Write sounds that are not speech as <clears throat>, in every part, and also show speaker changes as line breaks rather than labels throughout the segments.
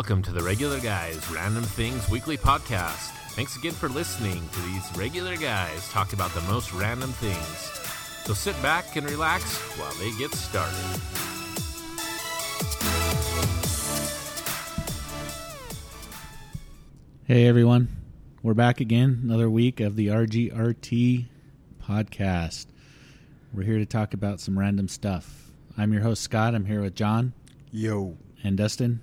Welcome to the Regular Guys Random Things Weekly Podcast. Thanks again for listening to these regular guys talk about the most random things. So sit back and relax while they get started.
Hey everyone, we're back again. Another week of the RGRT podcast. We're here to talk about some random stuff. I'm your host Scott. I'm here with Jon
Yo.
and Dustin.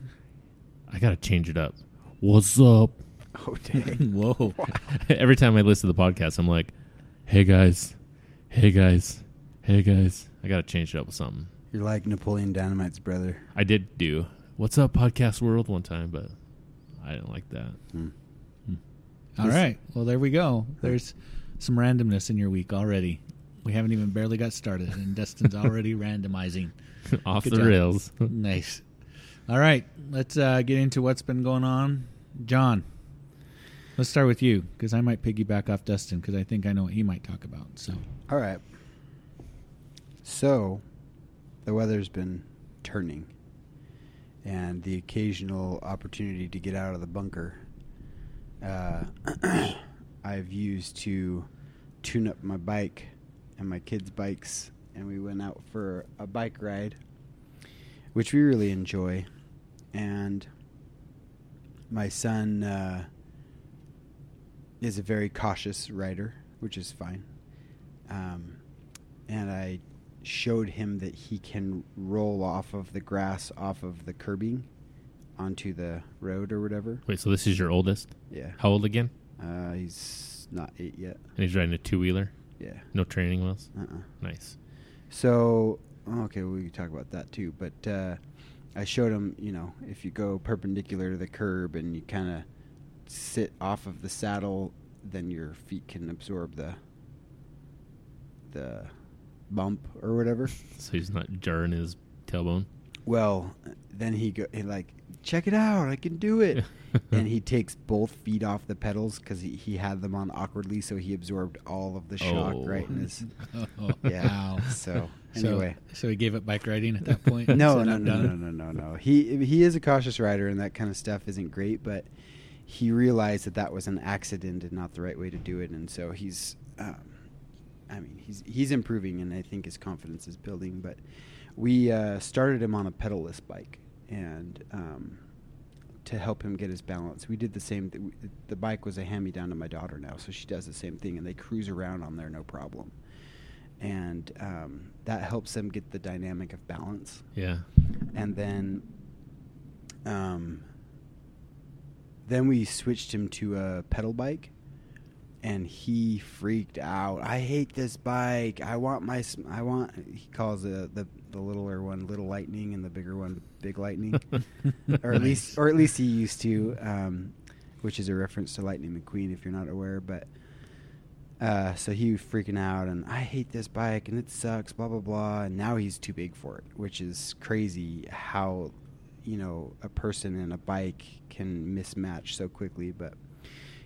I gotta change it up. What's up?
Oh, dang. <laughs>
Whoa! <laughs>
Every time I listen to the podcast, I'm like, hey guys, hey guys, hey guys. I gotta change it up with something.
You're like Napoleon Dynamite's brother.
I did do What's Up Podcast World one time, but I didn't like that. Hmm. Hmm.
All right. Well, there we go. There's some randomness in your week already. We haven't even barely got started, and Dustin's <laughs> already randomizing.
Off
Good
the
job.
rails.
Nice. All right, let's uh, get into what's been going on. Jon, let's start with you because I might piggyback off Dustin because I think I know what he might talk about. So,
All right. So, the weather's been turning, and the occasional opportunity to get out of the bunker uh, <coughs> I've used to tune up my bike and my kids' bikes, and we went out for a bike ride, which we really enjoy. And my son uh, is a very cautious rider, which is fine. Um, and I showed him that he can roll off of the grass, off of the curbing, onto the road or whatever.
Wait, so this is your oldest?
Yeah.
How old again?
Uh, he's not eight yet.
And he's riding a two wheeler?
Yeah.
No training wheels?
Uh-uh.
Nice.
So, okay, we can talk about that too. But uh, I showed him, you know, if you go perpendicular to the curb and you kind of sit off of the saddle, then your feet can absorb the the bump or whatever. <laughs>
So he's not jarring his tailbone?
Well, then he go he like, check it out, I can do it. <laughs> and he takes both feet off the pedals because he, he had them on awkwardly, so he absorbed all of the shock
Oh.
right in his.
oh, <laughs>
Yeah.
wow.
So
So-
anyway,
so, he gave up bike riding at that <laughs> point.
no, no, no, no, no, no, no. He he is a cautious rider, and that kind of stuff isn't great. But he realized that that was an accident and not the right way to do it, and so he's, um, I mean, he's he's improving, and I think his confidence is building. But we uh, started him on a pedalless bike, and um, to help him get his balance, we did the same. Th- the bike was a hand-me-down to my daughter now, so she does the same thing, and they cruise around on there no problem. And um, that helps them get the dynamic of balance.
Yeah.
and then um, then we switched him to a pedal bike and he freaked out. I hate this bike. I want my sm- i want he calls the the, the littler one little lightning and the bigger one big lightning. <laughs> Or at least or at least he used to um, which is a reference to Lightning McQueen if you're not aware but uh, so he was freaking out and I hate this bike and it sucks, blah blah blah. And now he's too big for it, which is crazy. How you know a person and a bike can mismatch so quickly. But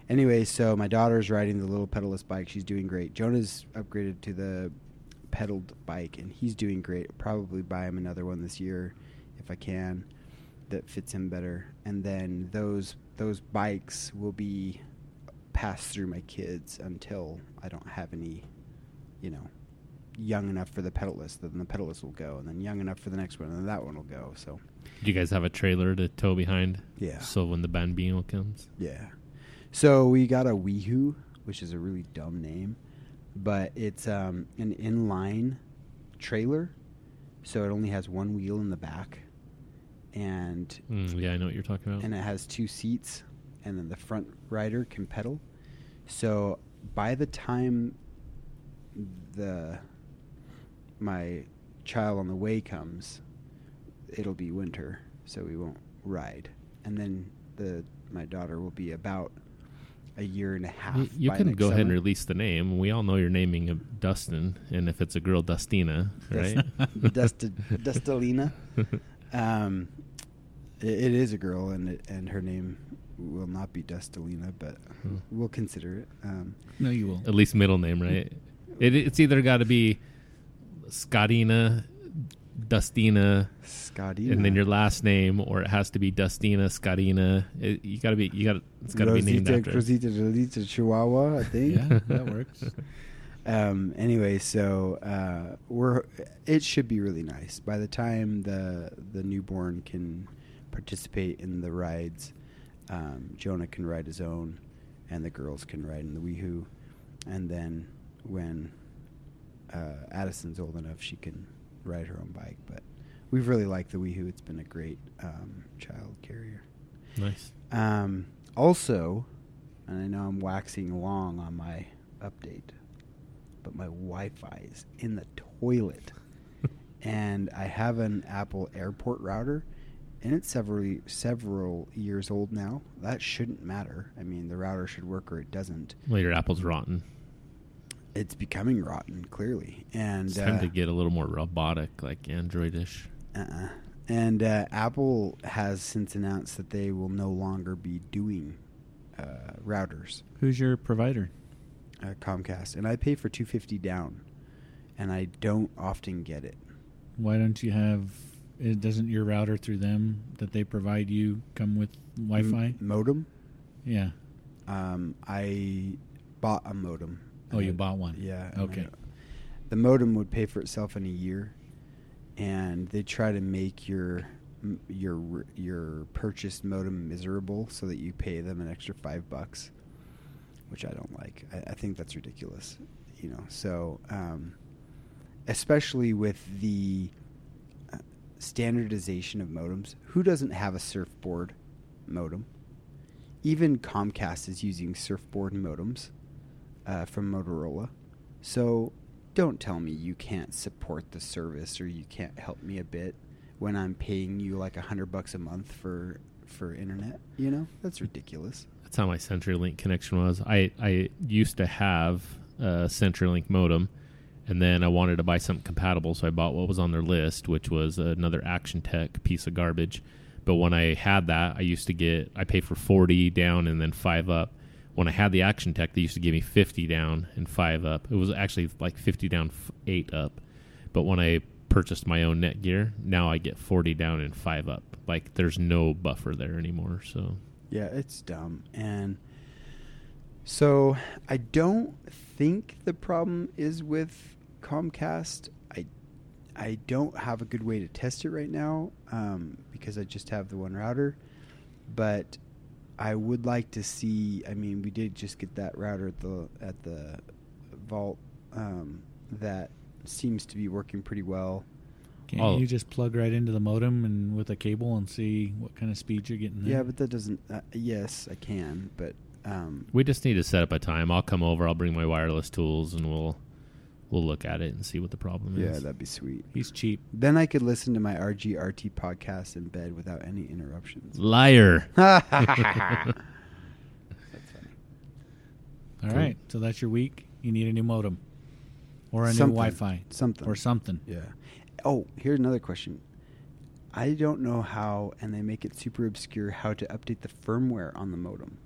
anyway, so my daughter's riding the little pedalless bike. She's doing great. Jonah's upgraded to the pedaled bike and he's doing great. Probably buy him another one this year if I can that fits him better. And then those those bikes will be pass through my kids until I don't have any, you know, young enough for the pedalless. Then the pedalless will go, and then young enough for the next one, and then that one will go. So
Do you guys have a trailer to tow behind?
yeah,
So when the Bambino comes?
yeah. So we got a WeeHoo, which is a really dumb name, but it's um, an inline trailer, so it only has one wheel in the back, and
Mm, yeah, I know what you're talking about.
and it has two seats, and then the front rider can pedal. So by the time the my child on the way comes, it'll be winter, so we won't ride. And then the my daughter will be about a year and a half.
You can go ahead and release the name. We all know you're naming a Dustin, and if it's a girl, Dustina, right? <laughs>
Dust- Dustalina. <laughs> Um, i it is a girl, and it, and her name will not be Dustalina, but
Hmm.
we'll consider it. Um,
No, you won't.
At least middle name, right? It, it's either got to be Scottina, Dustina,
Scotty.
and then your last name, or it has to be Dustina, Scottina. It, you gotta be, you gotta, it's gotta be named
Rosita,
after.
Rosita, Rosita Chihuahua, I think.
Yeah, that works. <laughs>
Um, anyway, so uh, we're it should be really nice. By the time the the newborn can participate in the rides, um, Jonah can ride his own, and the girls can ride in the WeeHoo, and then when uh, Addison's old enough, she can ride her own bike. But we've really liked the WeeHoo. It's been a great um, child carrier.
Nice.
Um, also, and I know I'm waxing long on my update, but my Wi-Fi is in the toilet, <laughs> and I have an Apple Airport router, and it's several several years old now. That shouldn't matter. I mean, the router should work or it doesn't.
Well, your apple's rotten.
It's becoming rotten, clearly, and
It's time
uh,
to get a little more robotic, like Androidish.
Uh-uh. And uh, Apple has since announced that they will no longer be doing uh, routers.
Who's your provider?
uh, Comcast, and I pay for two fifty down, and I don't often get it.
Why don't you have? It doesn't your router through them that they provide you come with Wi-Fi?
M- modem.
Yeah.
Um, I bought a modem.
Oh, you bought one.
Yeah.
Okay.
The modem would pay for itself in a year, and they try to make your your your purchased modem miserable so that you pay them an extra five bucks, which I don't like. I, I think that's ridiculous. You know, so um, especially with the standardization of modems, who doesn't have a surfboard modem? Even Comcast is using surfboard modems uh, from Motorola. So don't tell me you can't support the service or you can't help me a bit when I'm paying you like a hundred bucks a month for for internet. You know that's ridiculous.
That's how my CenturyLink connection was. I, I used to have a CenturyLink modem, and then I wanted to buy something compatible, so I bought what was on their list, which was another Actiontec piece of garbage. But when I had that, I used to get I paid for forty down and then five up. When I had the Actiontec, they used to give me fifty down and five up. It was actually like fifty down, eight up. But when I purchased my own Netgear, now I get forty down and five up. Like there's no buffer there anymore. So
Yeah, it's dumb. And so I don't think the problem is with Comcast. I I don't have a good way to test it right now um, because I just have the one router. But I would like to see. I mean, we did just get that router at the at the vault um, that seems to be working pretty well.
Can't
Oh.
you just plug right into the modem and with a cable and see what kind of speed you're getting? There?
Yeah, but that doesn't. Uh, yes, I can, but um,
We just need to set up a time. I'll come over. I'll bring my wireless tools, and we'll we'll look at it and see what the problem
yeah,
is.
Yeah, that'd be sweet.
he's cheap.
Then I could listen to my RGRT podcast in bed without any interruptions.
Liar. <laughs>
That's funny.
All
Cool.
right, so that's your week. You need a new modem or a
Something.
new Wi-Fi
Something.
or something.
Yeah. Oh, here's another question. I don't know how, and they make it super obscure, how to update the firmware on the modem.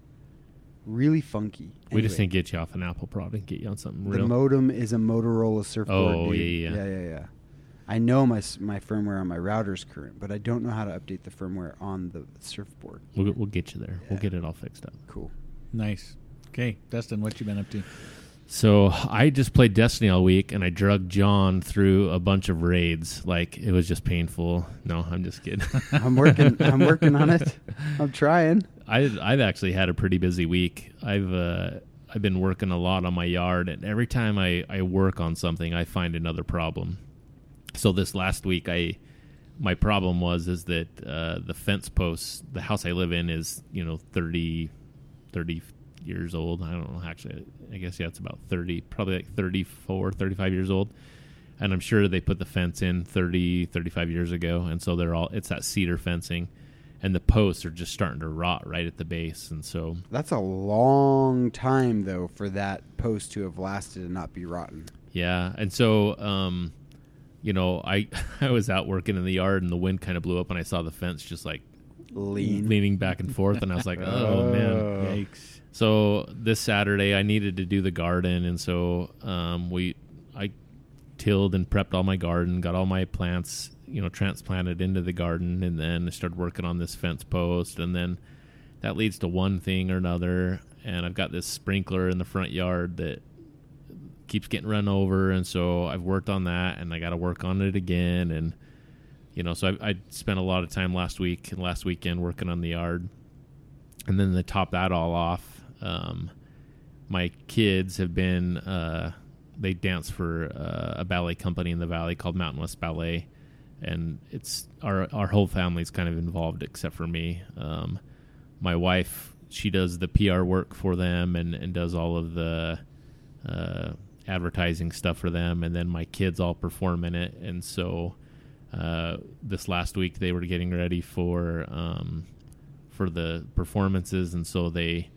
Really funky.
We just
Anyway,
didn't get you off an Apple product. Get you on something real.
the modem is a Motorola surfboard.
Oh, yeah, yeah.
yeah, yeah, yeah. I know my my firmware on my router's current, but I don't know how to update the firmware on the surfboard.
we'll, we'll get you there. We'll get it all fixed up.
Cool.
Nice. Okay, Dustin, what you been up to?
So I just played Destiny all week, and I drugged Jon through a bunch of raids. Like it was just painful. No, I'm just kidding.
I'm working. I'm working on it. <laughs> I'm trying.
I, I've actually had a pretty busy week. I've uh, I've been working a lot on my yard, and every time I, I work on something, I find another problem. So this last week, I my problem was is that uh, the fence posts, the house I live in is you know 30, 30 years old. I don't know actually. I guess yeah, it's about thirty, probably like 34, 35 years old. And I'm sure they put the fence in 30, 35 years ago, and so they're all it's that cedar fencing and the posts are just starting to rot right at the base and so
That's a long time though for that post to have lasted and not be rotten.
yeah and so um you know i <laughs> i was out working in the yard and the wind kind of blew up and i saw the fence just like
Lean.
leaning back and forth and i was like <laughs> oh man
Oh.
Yikes.
so this saturday i needed to do the garden and so um we i tilled and prepped all my garden got all my plants you know transplanted into the garden, and then I started working on this fence post, and then that leads to one thing or another. And I've got this sprinkler in the front yard that keeps getting run over, and so I've worked on that, and I got to work on it again, and you know, so I, I spent a lot of time last week and last weekend working on the yard, and then to top that all off, um, my kids have been uh, they dance for uh, a ballet company in the valley called Mountain West Ballet, and it's our our whole family's kind of involved except for me. Um, my wife she does the PR work for them and, and does all of the uh, advertising stuff for them, and then my kids all perform in it. And so uh, this last week they were getting ready for um, for the performances, and so they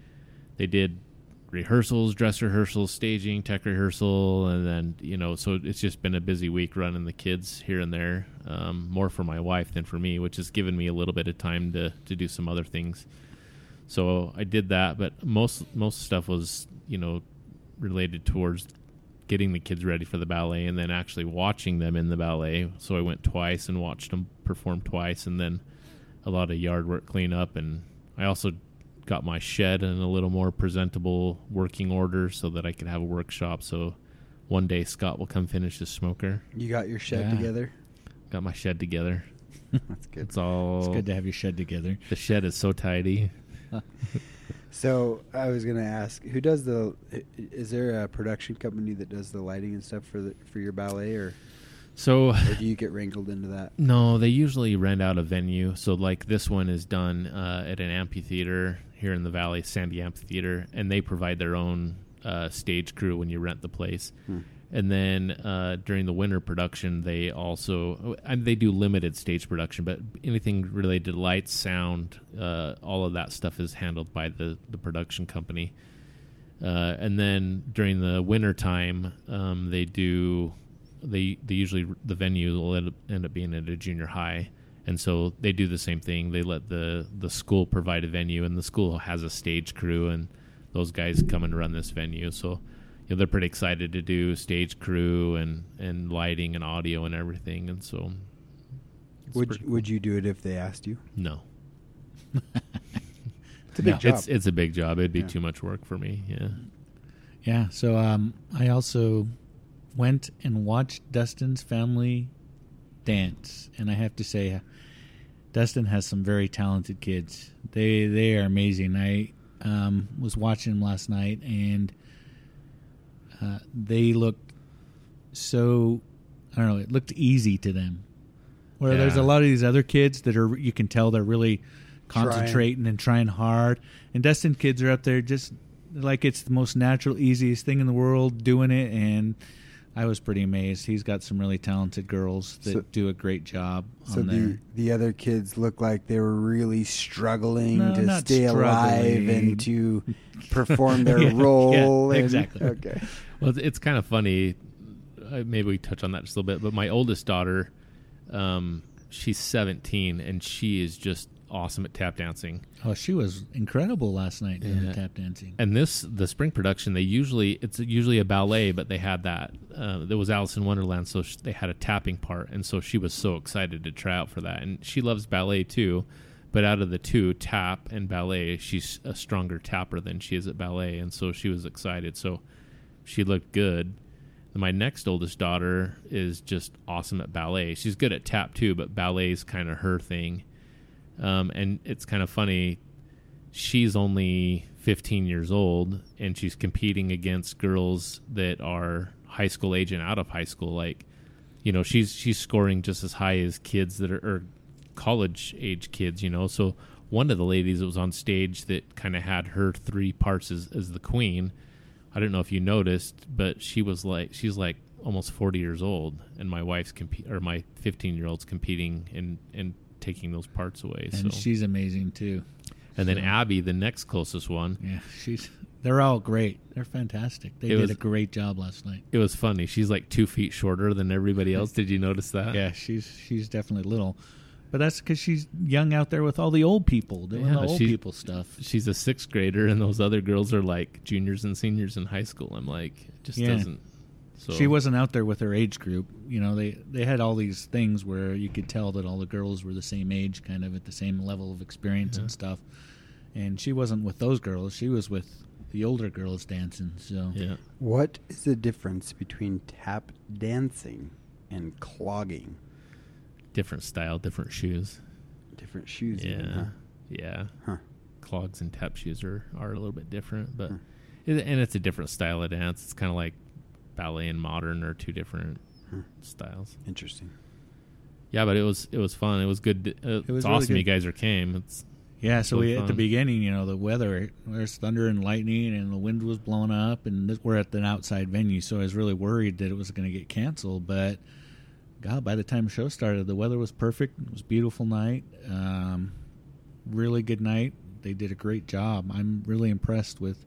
they did rehearsals, dress rehearsals, staging, tech rehearsal, and then you know, so it's just been a busy week running the kids here and there. Um, more for my wife than for me, which has given me a little bit of time to to do some other things. So I did that, but most most stuff was you know related towards getting the kids ready for the ballet and then actually watching them in the ballet. So I went twice and watched them perform twice, and then a lot of yard work cleanup, and I also got my shed in a little more presentable working order so that I could have a workshop. So one day Scott will come finish his smoker.
You got your shed
Yeah.
together.
Got my shed together. <laughs>
That's good.
It's all
It's good to have your shed together.
the shed is so tidy. <laughs>
So I was gonna ask, who does the? Is there a production company that does the lighting and stuff for the for your ballet, or,
So
or <laughs> do you get wrinkled into that?
No, they usually rent out a venue. So, like this one is done uh, at an amphitheater here in the valley, Sandy Amphitheater, and they provide their own uh, stage crew when you rent the place.
Hmm.
And then uh, during the winter production, they also and they do limited stage production, but anything related to lights, sound, uh, all of that stuff is handled by the the production company. Uh, and then during the winter time, um, they do they they usually the venue will end up, end up being at a junior high, and so they do the same thing. They let the the school provide a venue, and the school has a stage crew, and those guys come and run this venue. So you know, they're pretty excited to do stage crew and and lighting and audio and everything, and so.
Would
pretty
you, would you do it if they asked you?
no, <laughs>
It's a big
No.
job.
it's it's a big job. It'd be
Yeah.
too much work for me. Yeah.
Yeah. So um, I also went and watched Dustin's family dance, and I have to say, Dustin has some very talented kids. They they are amazing. I um, was watching them last night, and uh, they looked so I don't know. It looked easy to them. Where there's a lot of these other kids that are you can tell they're really concentrating and trying hard, and Dustin kids are up there just like it's the most natural, easiest thing in the world doing it, and I was pretty amazed. He's got some really talented girls that
So-
do a great job
so
on
the
there.
the other kids look like they were really struggling
No,
to
not
stay alive and to <laughs> perform their <laughs>
Yeah,
role.
yeah,
and-
exactly.
Okay.
Well, it's, it's kind of funny. Uh, maybe we touch on that just a little bit. But my oldest daughter, um, she's 17, and she is just awesome at tap dancing.
Oh, she was incredible last night doing
Yeah.
the tap dancing.
And this, the spring production, they usually it's usually a ballet, but they had that. Uh, there was Alice in Wonderland, so they had a tapping part, and so she was so excited to try out for that. And she loves ballet too, but out of the two, tap and ballet, she's a stronger tapper than she is at ballet, and so she was excited. So she looked good. My next oldest daughter is just awesome at ballet. She's good at tap too, but ballet is kind of her thing. Um, and it's kind of funny. She's only 15 years old, and she's competing against girls that are high school age and out of high school. Like, you know, she's she's scoring just as high as kids that are college age kids. You know, so one of the ladies that was on stage that kind of had her three parts as, as the queen. I don't know if you noticed, but she was like she's like almost 40 years old, and my wife's compete or my 15 year old's competing and and taking those parts away.
and
so
she's amazing too.
and then Abby, the next closest one,
Yeah, she's. They're all great. They're fantastic. They
It
did
was-
a great job last night.
it was funny. She's like two feet shorter than everybody else. Did you notice that?
Yeah, she's she's definitely little, but that's because she's young out there with all the old people doing
Yeah,
the old
she-
people stuff.
She's a sixth grader, and those other girls are like juniors and seniors in high school. I'm like, it just
Yeah.
doesn't. So
She wasn't out there with her age group. You know, they they had all these things where you could tell that all the girls were the same age, kind of at the same level of experience
Yeah.
and stuff. And she wasn't with those girls. She was with the older girls dancing. So
Yeah.
What is the difference between tap dancing and clogging?
Different style, different shoes.
Different shoes.
Yeah.
even, huh?
Yeah.
Huh.
Clogs and tap shoes are, are a little bit different, but
Hmm.
it, and it's a different style of dance. It's kind of like ballet and modern are two different
Hmm.
styles.
Interesting.
Yeah, but it was it was fun. It was good. to- Uh,
It was
it's
really
awesome
good.
you guys are came. It's
Yeah, so
Really
we, at the beginning, you know, the weather, there's thunder and lightning, and the wind was blowing up, and this, we're at an outside venue, so I was really worried that it was going to get canceled. But God, by the time the show started, the weather was perfect. It was a beautiful night, um, really good night. They did a great job. I'm really impressed with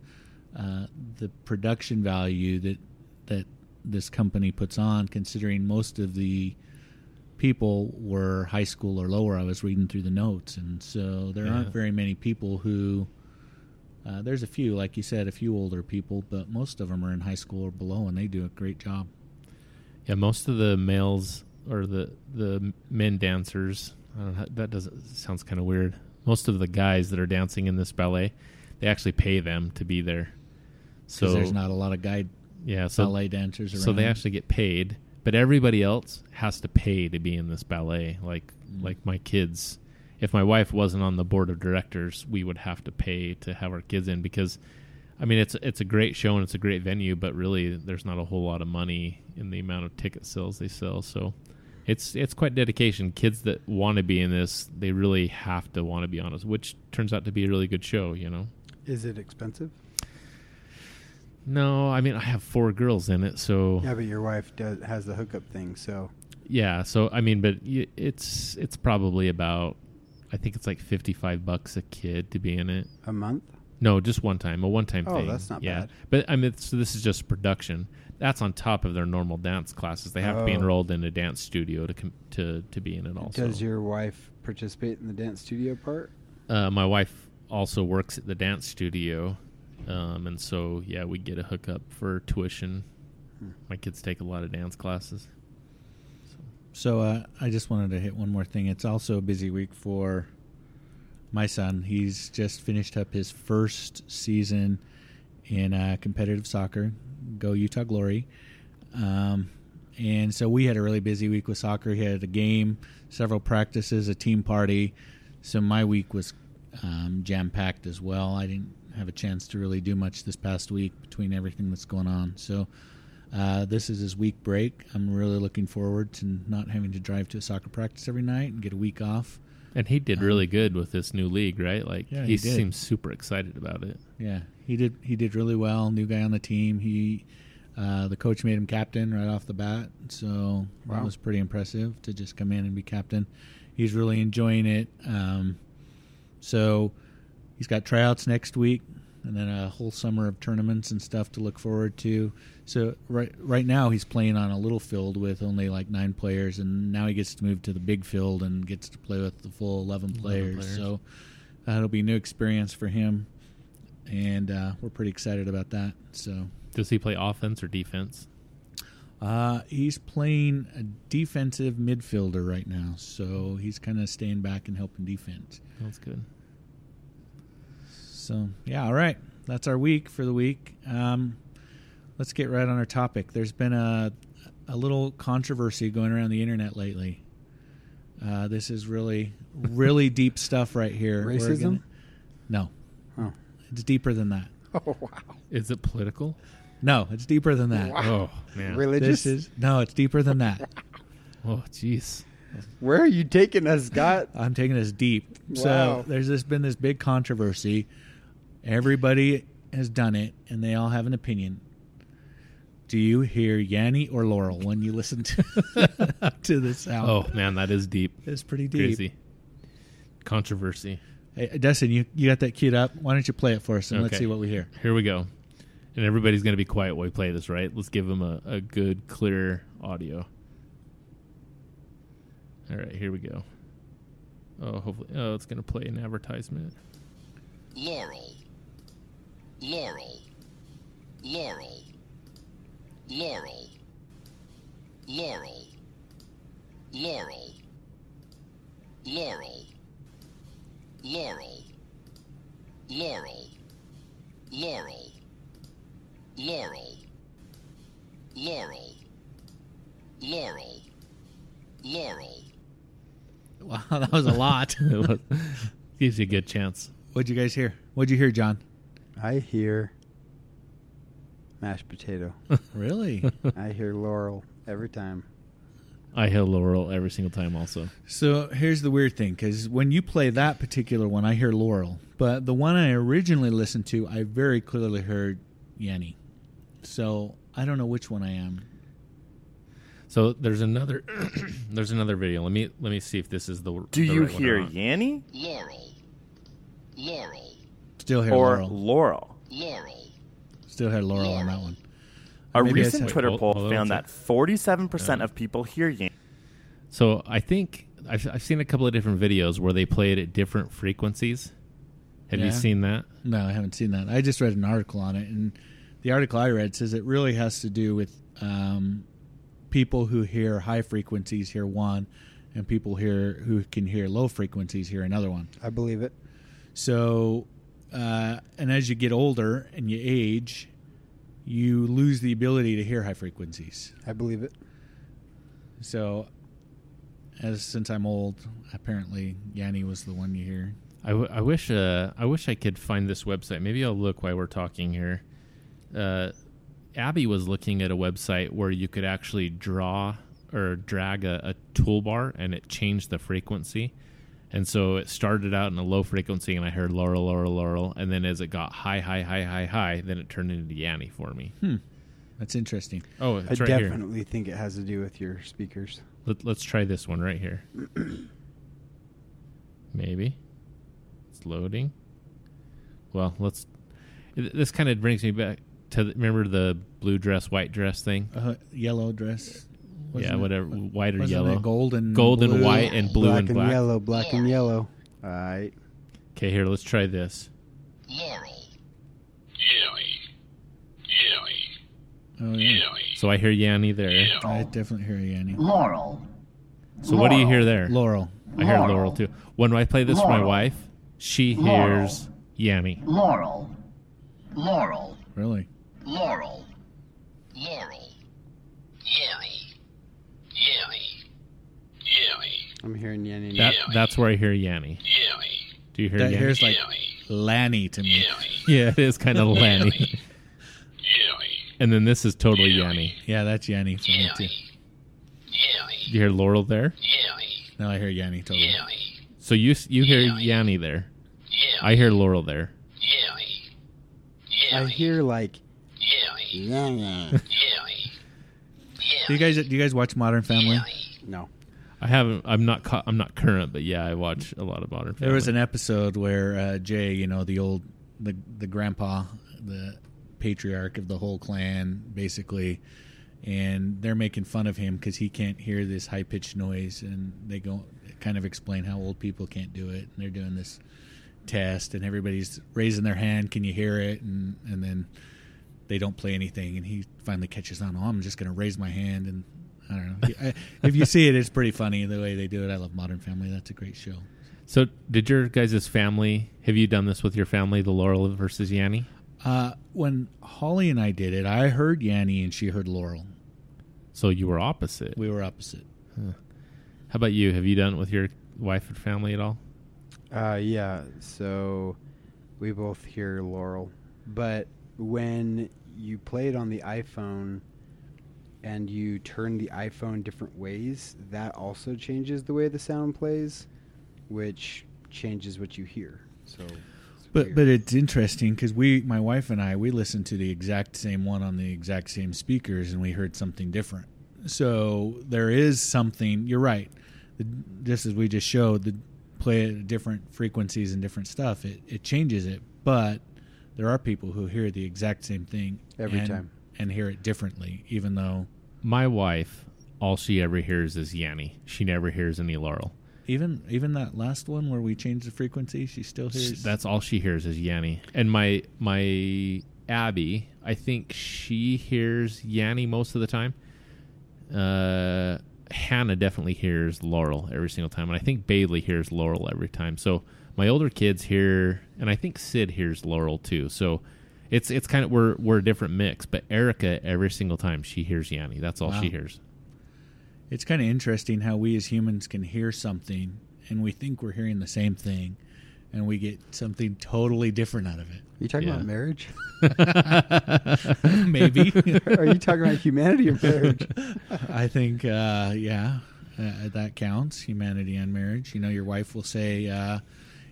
uh, the production value that that this company puts on, considering most of the people were high school or lower. I was reading through the notes, and so there
Yeah.
aren't very many people who. Uh, there's a few, like you said, a few older people, but most of them are in high school or below, and they do a great job.
yeah. Most of the males or the the men dancers. I don't know, that doesn't sounds kind of weird. Most of the guys that are dancing in this ballet, they actually pay them to be there.
So
So
there's not a lot of guide
yeah, so
ballet dancers around.
so they actually get paid, but everybody else has to pay to be in this ballet. Like
Mm.
like my kids, if my wife wasn't on the board of directors, we would have to pay to have our kids in because, I mean, it's it's a great show and it's a great venue, but really there's not a whole lot of money in the amount of ticket sales they sell. So. It's it's quite dedication. Kids that want to be in this, they really have to want to be on it, which turns out to be a really good show. You know.
Is it expensive?
No, I mean I have four girls in it, so
Yeah, but your wife does has the hookup thing, so
Yeah, so I mean, but y- it's it's probably about I think it's like fifty five bucks a kid to be in it.
a month.
No, just one time, a one time thing.
Oh,
thing.
that's not
yeah.
bad.
But I mean, so this is just production. That's on top of their normal dance classes. They have to be
Oh.
enrolled in a dance studio to com- to to be in it. Also,
Does your wife participate in the dance studio part?
uh, my wife also works at the dance studio, um, and so yeah, we get a hookup for tuition.
Hmm.
My kids take a lot of dance classes.
So uh, I just wanted to hit one more thing. It's also a busy week for my son. He's just finished up his first season in uh, competitive soccer. Go Utah Glory! Um, and so we had a really busy week with soccer. He had a game, several practices, a team party. So my week was um, jam packed as well. I didn't have a chance to really do much this past week between everything that's going on. So uh, this is his week break. I'm really looking forward to not having to drive to a soccer practice every night and get a week off.
And he did really good with this new league, right? Like
Yeah,
he,
he
seems super excited about it.
Yeah, he did. He did really well. New guy on the team. He, uh, the coach made him captain right off the bat. So that was pretty impressive to just come in and be captain. He's really enjoying it. Um, so he's got tryouts next week, and then a whole summer of tournaments and stuff to look forward to. So right right now he's playing on a little field with only like nine players, and now he gets to move to the big field and gets to play with the full eleven
11
players.
players.
So that'll be a new experience for him, and uh, we're pretty excited about that. So
Does he play offense or defense?
uh, he's playing a defensive midfielder right now, so he's kind of staying back and helping defense.
That's good.
So yeah, all right, that's our week for the week. Um, let's get right on our topic. There's been a a little controversy going around the internet lately. Uh, this is really really <laughs> deep stuff right here.
Racism?
gonna- no,
Oh,
it's deeper than that. <laughs>
oh wow!
Is it political?
No, it's deeper than that.
Wow.
Oh man.
Religious?
This is no, it's deeper than that. <laughs>
Oh jeez.
Where are you taking us, Scott?
I'm taking us deep.
Wow.
So there's this been this big controversy. Everybody has done it, and they all have an opinion. Do you hear Yanny or Laurel when you listen to <laughs> to this sound?
Oh man, that is deep.
it's pretty deep.
Crazy. Controversy.
Hey, Dustin, you you got that queued up? Why don't you play it for us and let's see what we hear?
Here we go. And everybody's gonna be quiet while we play this, right? Let's give them a, a good, clear audio. All right, here we go. Oh, hopefully, oh, it's gonna play an advertisement.
Laurel, Laurel, Laurel, Laurel, Laurel. Laurel. Laurel. Laurel. Laurel. Laurel. Laurel. Laurel. Laurel. Laurel.
Wow, that was a lot.
It gives you a good chance.
What'd you guys hear? What'd you hear, Jon?
I hear mashed potato. <laughs>
Really?
I hear Laurel every time.
I hear Laurel every single time. Also,
so here's the weird thing, because when you play that particular one, I hear Laurel, but the one I originally listened to, I very clearly heard Yanny. So I don't know which one I am.
so there's another <coughs> there's another video. Let me let me see if this is the.
Do
the
you
right one or
hear
not.
Yanny
Laurel. Laurel.
Still hear
or
Laurel.
Laurel?
Laurel.
Still heard Laurel on that one.
A
Maybe
recent
said-
Twitter
Hold-
poll
hold on
found that 47% of people hear Yanny.
So I think I've I've seen a couple of different videos where they play it at different frequencies. Have you seen that?
No, I haven't seen that. I just read an article on it, and the article I read says it really has to do with um, people who hear high frequencies hear one, and people hear who can hear low frequencies hear another one.
I believe it.
So, uh, and as you get older and you age, you lose the ability to hear high frequencies.
I believe it.
So, as since I'm old, apparently Yanny was the one you hear.
I, w- I wish uh, I wish I could find this website. Maybe I'll look while we're talking here. Uh, Abby was looking at a website where you could actually draw or drag a, a toolbar and it changed the frequency. And so it started out in a low frequency, and I heard Laurel, Laurel, Laurel, and then as it got high, high, high, high, high, then it turned into Yanny for me.
That's interesting.
Oh,
I
it's right here.
definitely think it has to do with your speakers.
Let, let's try this one right here. <clears throat> Maybe it's loading. Well, let's. This kind of brings me back to the, remember the blue dress, white dress thing.
Uh, yellow dress.
Yeah,
Wasn't it-
whatever, white or yellow,
it gold and
gold and
blue?
white and blue
black
and
and
black.
yellow, black and yellow. All right.
Okay, here, let's try this.
Laurel.
Oh yeah,
So I hear Yanny there.
I definitely hear Yanny.
Laurel.
So what do you hear there?
Laurel.
I hear
Laurel.
Laurel too. When I play this for my wife, she hears Yanny.
Laurel. Laurel.
Really?
Laurel. Laurel. Yanny. Yanny. Yanny.
I'm hearing Yanny.
That that's where I hear Yanni.
Yanny.
Do you hear
That
Yanny?
here's like Lanny to me.
yeah, it is kind of Lanny. And then this is totally Yanny.
Yeah, that's Yanny for me too.
Yanny.
You hear Laurel there?
Yanny.
No, I hear Yanny totally.
So you you hear Yanny there. I hear Laurel there.
I hear like.
Yanny.
Do you guys do you guys watch Modern Family?
No.
I haven't. I'm not. Ca- I'm not current, but yeah, I watch a lot of Modern Family.
There was an episode where uh, Jay, you know, the old the the grandpa, the patriarch of the whole clan, basically, and they're making fun of him because he can't hear this high pitched noise, and they go kind of explain how old people can't do it, and they're doing this test, and everybody's raising their hand, can you hear it, and and then they don't play anything, and he finally catches on. Oh, I'm just going to raise my hand, and I don't know. I, if you see it, it's pretty funny the way they do it. I love Modern Family. That's a great show.
So, did your guys' family? Have you done this with your family? The Laurel versus Yanny.
Uh, when Holly and I did it, I heard Yanny and she heard Laurel.
So you were opposite.
We were opposite.
How about you? Have you done it with your wife and family at all?
Uh, yeah. So we both hear Laurel, but when you play it on the iPhone and you turn the iPhone different ways, that also changes the way the sound plays, which changes what you hear. So,
But
weird.
but it's interesting because we, my wife and I, we listened to the exact same one on the exact same speakers, and we heard something different. So there is something. You're right. The, just as we just showed, the play at different frequencies and different stuff, it it changes it. But there are people who hear the exact same thing
Every time.
And hear it differently, even though
My wife, all she ever hears is Yanny. She never hears any Laurel.
even even that last one where we changed the frequency, she still hears.
that's all she hears is Yanny. And my my Abby, I think she hears Yanny most of the time. uh, Hannah definitely hears Laurel every single time, and I think Bailey hears Laurel every time. So my older kids hear, and I think Sid hears Laurel too. So it's it's kind of we're we're a different mix. But Erica every single time she hears Yanny. That's all
Wow.
she hears.
It's kind of interesting how we as humans can hear something and we think we're hearing the same thing, and we get something totally different out of it.
Are you talking
Yeah.
about marriage? <laughs>
Maybe. <laughs>
Are you talking about humanity or marriage? <laughs>
I think, uh, yeah, uh, that counts. Humanity and marriage. You know, your wife will say, uh,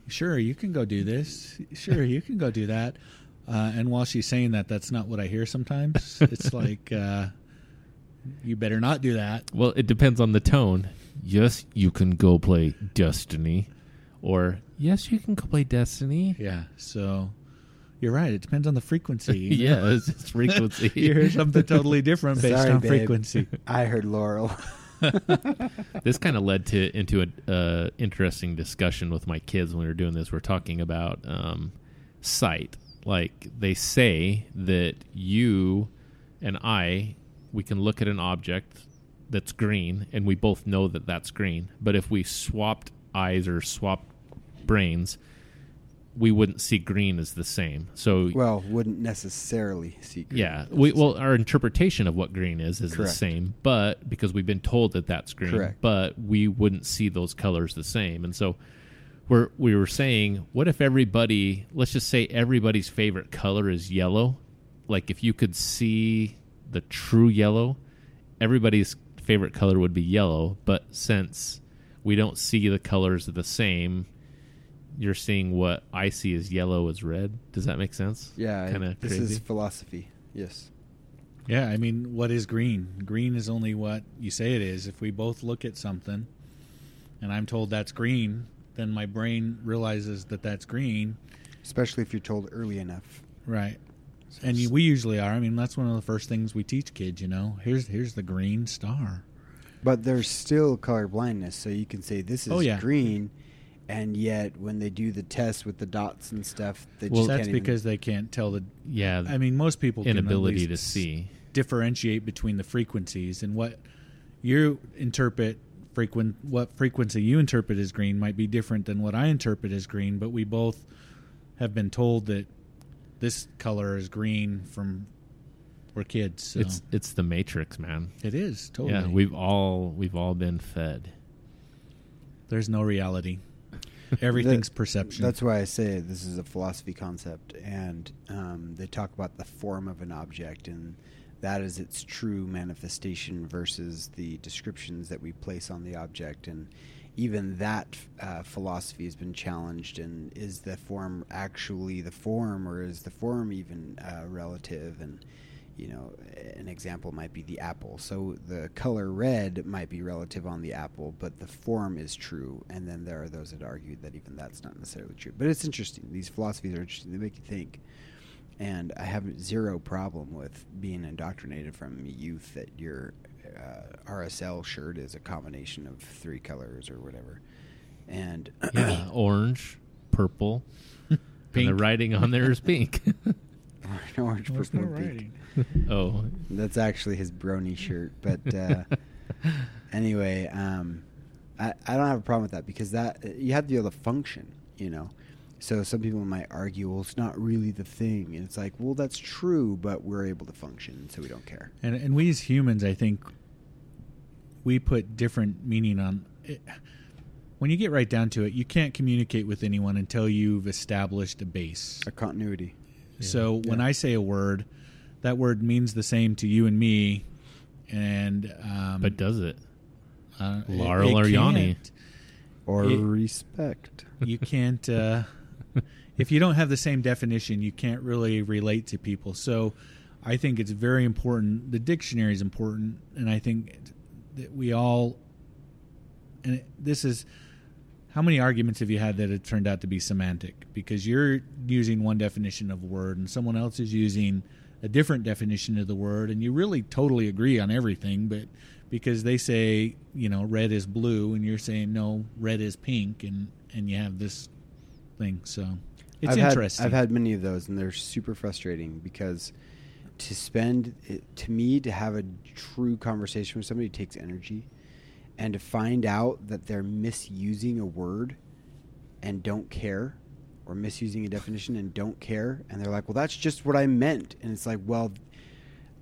"Sure, you can go do this. Sure, you can go do that." Uh, and while she's saying that, that's not what I hear. Sometimes it's <laughs> like, uh, "You better not do that."
Well, it depends on the tone. Yes, you can go play Destiny, or yes, you can go play Destiny.
Yeah. So you're right. It depends on the frequency. you <laughs>
yeah, it's, it's frequency. <laughs>
you hear something totally different based
Sorry,
on
babe.
frequency.
I heard Laurel.
this kind of led to into an uh, interesting discussion with my kids when we were doing this. We're talking about um, sight. Like they say that you and I, we can look at an object that's green, and we both know that that's green. But if we swapped eyes or swapped brains, we wouldn't see green as the same. So
well, wouldn't necessarily see. green.
yeah, we well our interpretation of what green is is the same, but because we've been told that that's green,
Correct.
but we wouldn't see those colors the same, and so we're we were saying, what if everybody, let's just say everybody's favorite color is yellow, like if you could see the true yellow, everybody's favorite color would be yellow, but since we don't see the colors the same. You're seeing what I see as yellow as red. Does that make sense?
yeah.
kind of
This
crazy.
is philosophy. Yes.
Yeah, I mean, what is green? Green is only what you say it is. If we both look at something and I'm told that's green, then my brain realizes that that's green.
Especially if you're told early enough.
Right. And you, we usually are. I mean, that's one of the first things we teach kids, you know. Here's here's the green star.
But there's still color blindness, so you can say this oh, is
Oh, yeah.
green, and yet when they do the test with the dots and stuff, they
Well,
just
that's
can't even-
because they can't tell the
Yeah,
I mean, most people can at
inability to see.
differentiate between the frequencies and what you interpret frequent what frequency you interpret as green might be different than what I interpret as green, but we both have been told that this color is green from we're kids. So
It's it's the Matrix, man.
it is totally.
Yeah, we've all we've all been fed.
There's no reality. Everything's
That-
perception.
That's why I say this is a philosophy concept, and um, they talk about the form of an object, and that is its true manifestation versus the descriptions that we place on the object, and even that uh, philosophy has been challenged. And is the form actually the form, or is the form even uh, relative? And you know, an example might be the apple. So the color red might be relative on the apple, but the form is true. And then there are those that argue that even that's not necessarily true. But it's interesting. These philosophies are interesting. They make you think. And I have zero problem with being indoctrinated from youth that your uh, RSL shirt is a combination of three colors or whatever. And
Yeah, <clears throat> orange, purple, <laughs> and the writing on there is pink. <laughs> <laughs>
orange,
What's
purple,
more
pink.
oh,
That's actually his brony shirt. But uh, anyway, um, I, I don't have a problem with that because that you have to be able to function, you know. So some people might argue, well, it's not really the thing, and it's like, well, that's true, but we're able to function, so we don't care.
And and we as humans, I think, we put different meaning on. It. When you get right down to it, you can't communicate with anyone until you've established a base.
A continuity.
So when I say a word, that word means the same to you and me, and um,
but does it?
uh,
Laurel
it
or
Yanny?
Or
It-
respect.
You can't. Uh, <laughs> if you don't have the same definition, you can't really relate to people. So, I think it's very important. The dictionary is important, and I think that we all. And it, this is how many arguments have you had that have turned out to be semantic because you're using one definition of a word and someone else is using a different definition of the word and you really totally agree on everything but because they say you know red is blue and you're saying no red is pink and and you have this thing so it's
I've
interesting.
Had, I've had many of those, and they're super frustrating because to spend it, to me to have a true conversation with somebody takes energy, and to find out that they're misusing a word and don't care, or misusing a definition and don't care, and they're like, "Well, that's just what I meant," and it's like, "Well,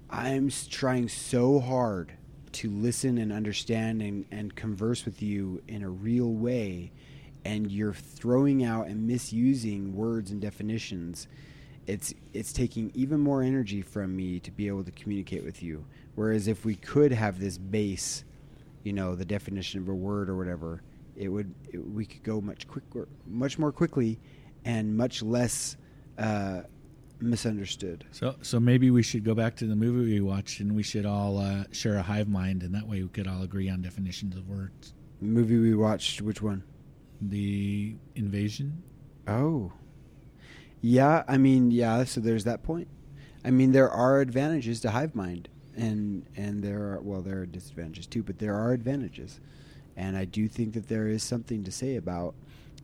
I'm trying so hard to listen and understand and, and converse with you in a real way, and you're throwing out and misusing words and definitions. It's it's taking even more energy from me to be able to communicate with you. Whereas if we could have this base, you know, the definition of a word or whatever, it would it, we could go much quicker, much more quickly, and much less uh, misunderstood.
So, so maybe we should go back to the movie we watched, and we should all uh, share a hive mind, and that way we could all agree on definitions of words.
movie we watched, which one?
The invasion.
Oh. Yeah, I mean, yeah, so there's that point. I mean, there are advantages to hive mind and and there are well, there are disadvantages too, but there are advantages. And I do think that there is something to say about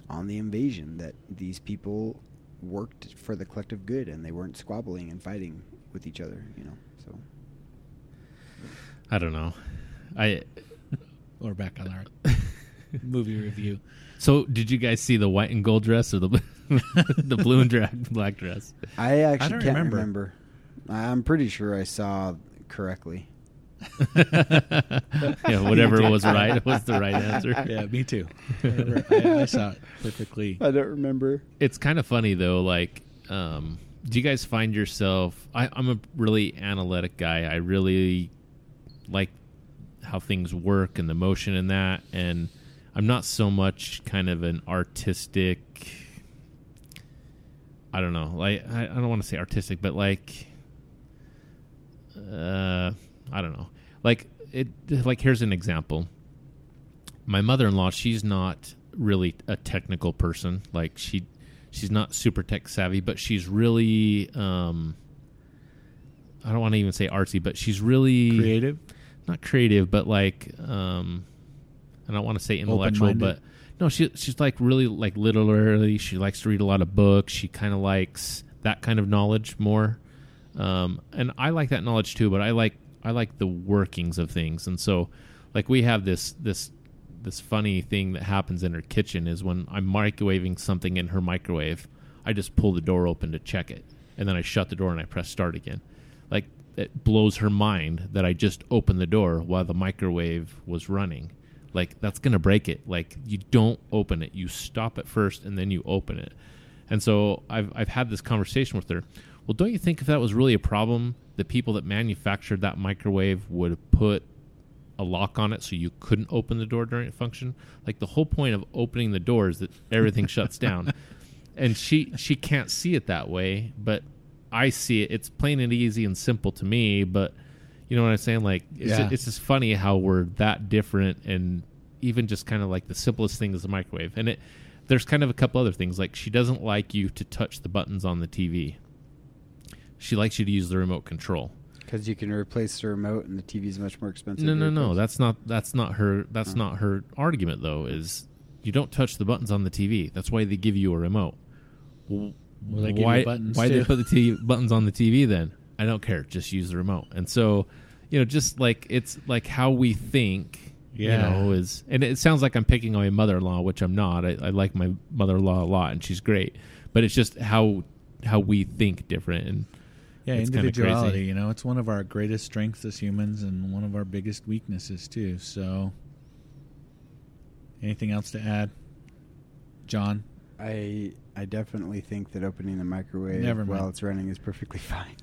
on the invasion that these people worked for the collective good and they weren't squabbling and fighting with each other, you know. So
I don't know. I
Or back on our <laughs> movie review.
so did you guys see the white and gold dress or the <laughs> the blue and dra- black dress?
I actually
don't
can't
remember.
remember. I'm pretty sure I saw correctly. <laughs>
yeah, whatever was right was the right answer. <laughs>
Yeah, me too. I, I saw it perfectly.
I don't remember.
It's kind of funny though. Like, um, do you guys find yourself? I, I'm a really analytic guy. I really like how things work and the motion in that, and I'm not so much kind of an artistic. I don't know. Like, I, I don't want to say artistic, but like, uh, I don't know. Like it. Like here's an example. My mother-in-law, she's not really a technical person. Like she, she's not super tech savvy, but she's really. Um, I don't want to even say artsy, but she's really
Creative.
not creative, but like um, I don't want to say intellectual, but no, she she's like really like literally. She likes to read a lot of books. She kind of likes that kind of knowledge more, um, and I like that knowledge too. But I like I like the workings of things, and so like we have this this this funny thing that happens in her kitchen is when I'm microwaving something in her microwave, I just pull the door open to check it, and then I shut the door and I press start again. Like it blows her mind that I just opened the door while the microwave was running. Like that's gonna break it. Like you don't open it. You stop it first and then you open it. And so I've I've had this conversation with her. Well, don't you think if that was really a problem, the people that manufactured that microwave would put a lock on it so you couldn't open the door during it function? Like the whole point of opening the door is that everything <laughs> shuts down. And she she can't see it that way, but I see it. It's plain and easy and simple to me, but you know what I'm saying? Like it's,
Yeah.
it's just funny how we're that different and even just kind of like the simplest thing is the microwave. And it there's kind of a couple other things like she doesn't like you to touch the buttons on the TV. She likes you to use the remote control.
Because you can replace the remote and the TV is much more expensive.
No,
to
no, no. That's not that's not her that's
Oh.
not her argument though. Is you don't touch the buttons on the TV. That's why they give you a remote. Well,
Well, they give you
why
buttons,
why they put the TV buttons on the TV then? I don't care. Just use the remote. And so, you know, just like it's like how we think.
Yeah.
You know, is and it sounds like I'm picking on my mother-in-law, which I'm not. I, I like my mother-in-law a lot, and she's great. But it's just how how we think different. And
Yeah, individuality. You know, it's one of our greatest strengths as humans, and one of our biggest weaknesses too. So, anything else to add, Jon?
I I definitely think that opening the microwave
Never
while it's running is perfectly <laughs> fine.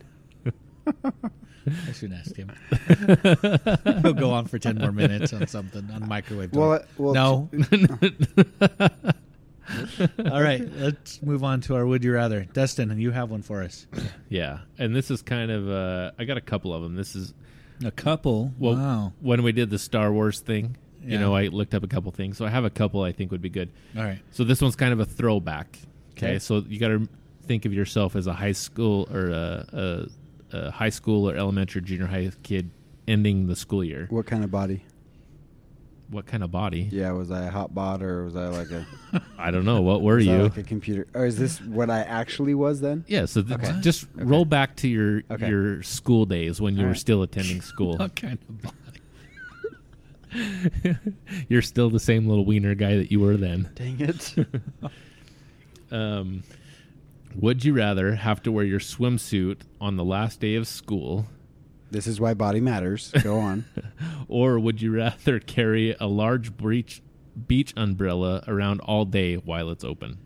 I should ask him. <laughs> He'll go on for ten more minutes on something on microwave.
Well, uh, well,
no. <laughs> All right, let's move on to our would you rather. Dustin, and you have one for us.
yeah, and this is kind of uh, I got a couple of them. This is
A couple.
Well,
wow.
when we did the Star Wars thing, you know, I looked up a couple things. So I have a couple I think would be good.
All right.
So this one's kind of a throwback. Okay,
Okay.
so you got to think of yourself as a high school or a, a, a high school or elementary, junior high kid ending the school year.
what kind of body?
What kind of body?
Yeah, was I a hot bot or was I like a? <laughs>
I don't know. What were
was I
you?
like a computer? Or is this what I actually was then?
yeah. So th-
Okay.
just roll back to your
Okay.
your school days when you
All
were
right.
still attending school. <laughs>
What kind of body? <laughs>
You're still the same little wiener guy that you were then.
Dang it!
Um, would you rather have to wear your swimsuit on the last day of school,
this is why body matters. Go on. <laughs>
or would you rather carry a large beach beach umbrella around all day while it's open?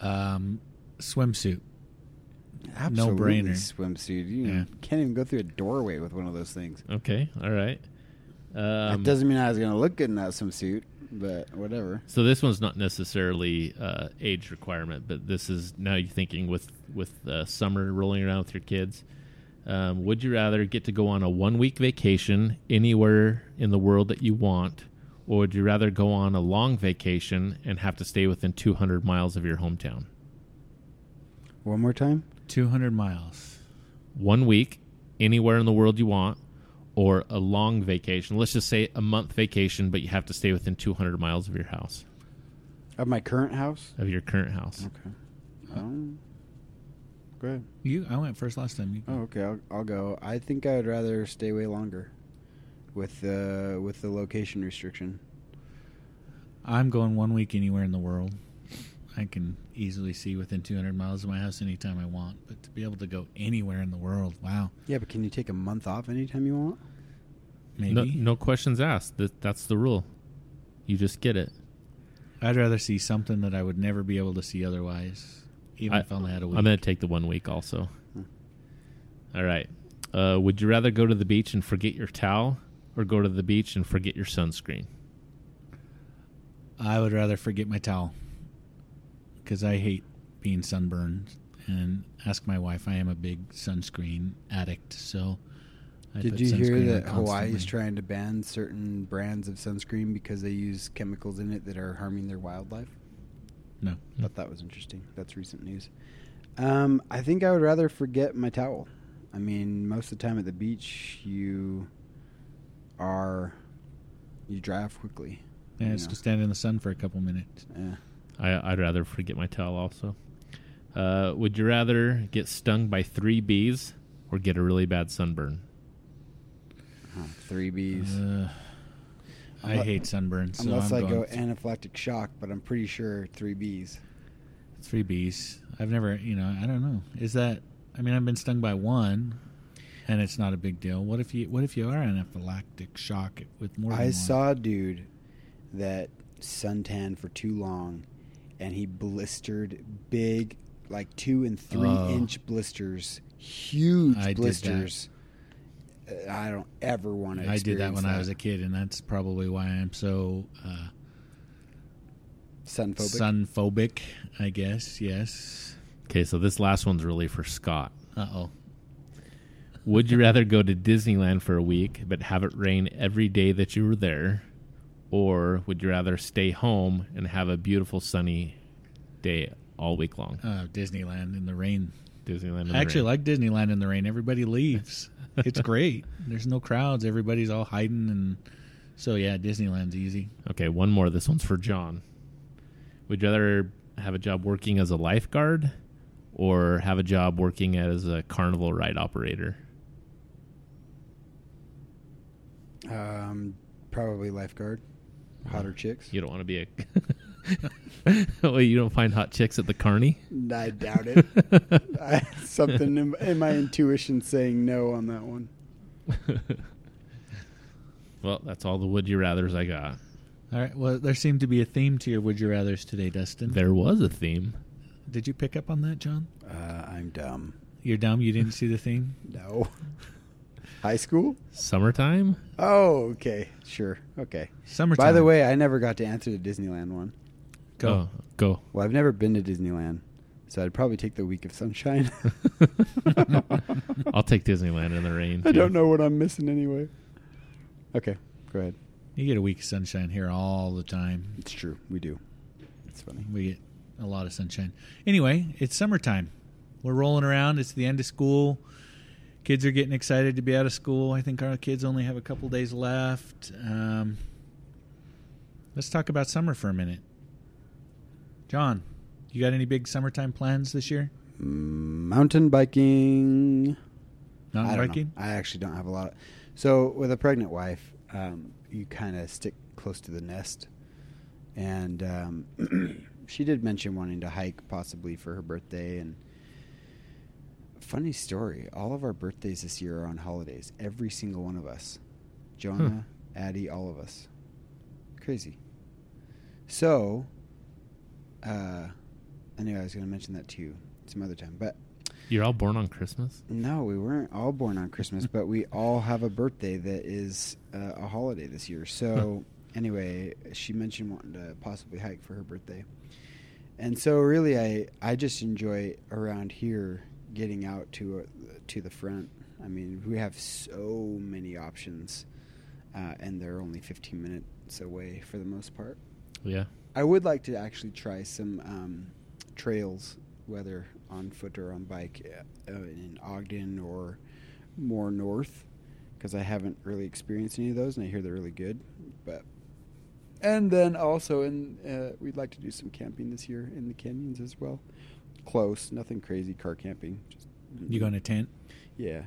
Um, swimsuit.
Absolutely no
brainer.
swimsuit. You
Yeah.
can't even go through a doorway with one of those things.
Okay, all right. Um,
that doesn't mean I was going to look good in that swimsuit, but whatever.
So this one's not necessarily uh, age requirement, but this is now you're thinking with with uh, summer rolling around with your kids. Um, would you rather get to go on a one week vacation anywhere in the world that you want, or would you rather go on a long vacation and have to stay within 200 miles of your hometown?
One more time.
200 miles.
One week anywhere in the world you want, or a long vacation. Let's just say a month vacation, but you have to stay within 200 miles of your house,
Of my current house.
of your current house.
Okay. Um, go ahead.
You, I went first last time. You,
Oh, okay. I'll, I'll go. I think I would rather stay way longer, with the with the location restriction.
I'm going one week anywhere in the world. I can easily see within 200 miles of my house anytime I want. But to be able to go anywhere in the world, wow.
Yeah, but can you take a month off anytime you want?
Maybe.
No, no questions asked. That, that's the rule. You just get it.
I'd rather see something that I would never be able to see otherwise, even
I,
if I only had a week.
I'm going to take the one week also.
Hmm.
All right. Uh, would you rather go to the beach and forget your towel or go to the beach and forget your sunscreen?
I would rather forget my towel because I hate being sunburned. And ask my wife, I am a big sunscreen addict. So, I
Did you hear that Hawaii is trying to ban certain brands of sunscreen because they use chemicals in it that are harming their wildlife?
No,
Thought that was interesting. That's recent news. Um, I think I would rather forget my towel. I mean, most of the time at the beach, you are you dry off quickly.
yeah, it's
know.
to stand in the sun for a couple minutes.
Yeah.
I, I'd rather forget my towel also. Uh, would you rather get stung by three bees or get a really bad sunburn?
Huh, three bees.
Uh, I
Unle-
hate sunburn. So
Unless
I'm
I
going
go anaphylactic shock, but I'm pretty sure three bees.
three bees. I've never, you know, I don't know. Is that? I mean, I've been stung by one, and it's not a big deal. What if you? What if you are anaphylactic shock with more? Than
I
one?
saw a dude that suntanned for too long, and he blistered big, like two and three
Oh.
inch blisters, huge
I
blisters. I don't ever want to.
I did that when I was a kid, and that's probably why I'm so uh,
Sunphobic.
sunphobic. I guess. Yes.
Okay, so this last one's really for Scott.
Uh oh.
Would you rather go to Disneyland for a week but have it rain every day that you were there? Or would you rather stay home and have a beautiful sunny day all week long?
Uh, Disneyland in the rain.
Disneyland. in
I
the
actually
rain.
like Disneyland in the rain. Everybody leaves. it's great. <laughs> There's no crowds. Everybody's all hiding, and so yeah, Disneyland's easy.
Okay, one more. This one's for Jon. Would you rather have a job working as a lifeguard or have a job working as a carnival ride operator?
Um, probably lifeguard. Hotter chicks.
You don't want to be a. <laughs> well, you don't find hot chicks at the carny?
I <laughs> doubt it. I, something in, in my intuition saying no on that one. <laughs>
well, that's all the would you rather's I got.
All right. Well, there seemed to be a theme to your would you rather's today, Dustin.
There was a theme.
Did you pick up on that, Jon?
Uh, I'm dumb.
You're dumb. You didn't see the theme.
No. High school?
Summertime?
Oh, okay. Sure. Okay.
Summertime.
By the way, I never got to answer the Disneyland one.
go.
Oh, go.
Well, I've never been to Disneyland, so I'd probably take the week of sunshine. <laughs> <laughs>
I'll take Disneyland in the rain.
I
too.
don't know what I'm missing anyway. Okay, go ahead.
You get a week of sunshine here all the time.
It's true. We do. It's funny.
We get a lot of sunshine. Anyway, it's summertime. We're rolling around. It's the end of school. Kids are getting excited to be out of school. I think our kids only have a couple days left. Um, let's talk about summer for a minute. Jon, you got any big summertime plans this year?
Mountain biking.
Mountain
I
biking?
Know. I actually don't have a lot. Of, so with a pregnant wife, um, you kind of stick close to the nest, and um, <clears throat> she did mention wanting to hike possibly for her birthday. And funny story, all of our birthdays this year are on holidays. Every single one of us, Jonah, Addie, all of us. Crazy. So, uh, anyway, I was going to mention that to you some other time, but
You're all born on Christmas?
no, we weren't all born on Christmas, but we <laughs> all have a birthday that is uh, a holiday this year. So, anyway, she mentioned wanting to possibly hike for her birthday. And so really I I just enjoy around here getting out to uh, to the front. I mean, we have so many options uh, and they're only 15 minutes away for the most part.
Yeah.
I would like to actually try some um, trails, whether on foot or on bike, uh, in Ogden or more north, because I haven't really experienced any of those, and I hear they're really good. But and then also, and uh, we'd like to do some camping this year in the canyons as well. Close, nothing crazy. Car camping. Just,
You going a tent?
Yeah,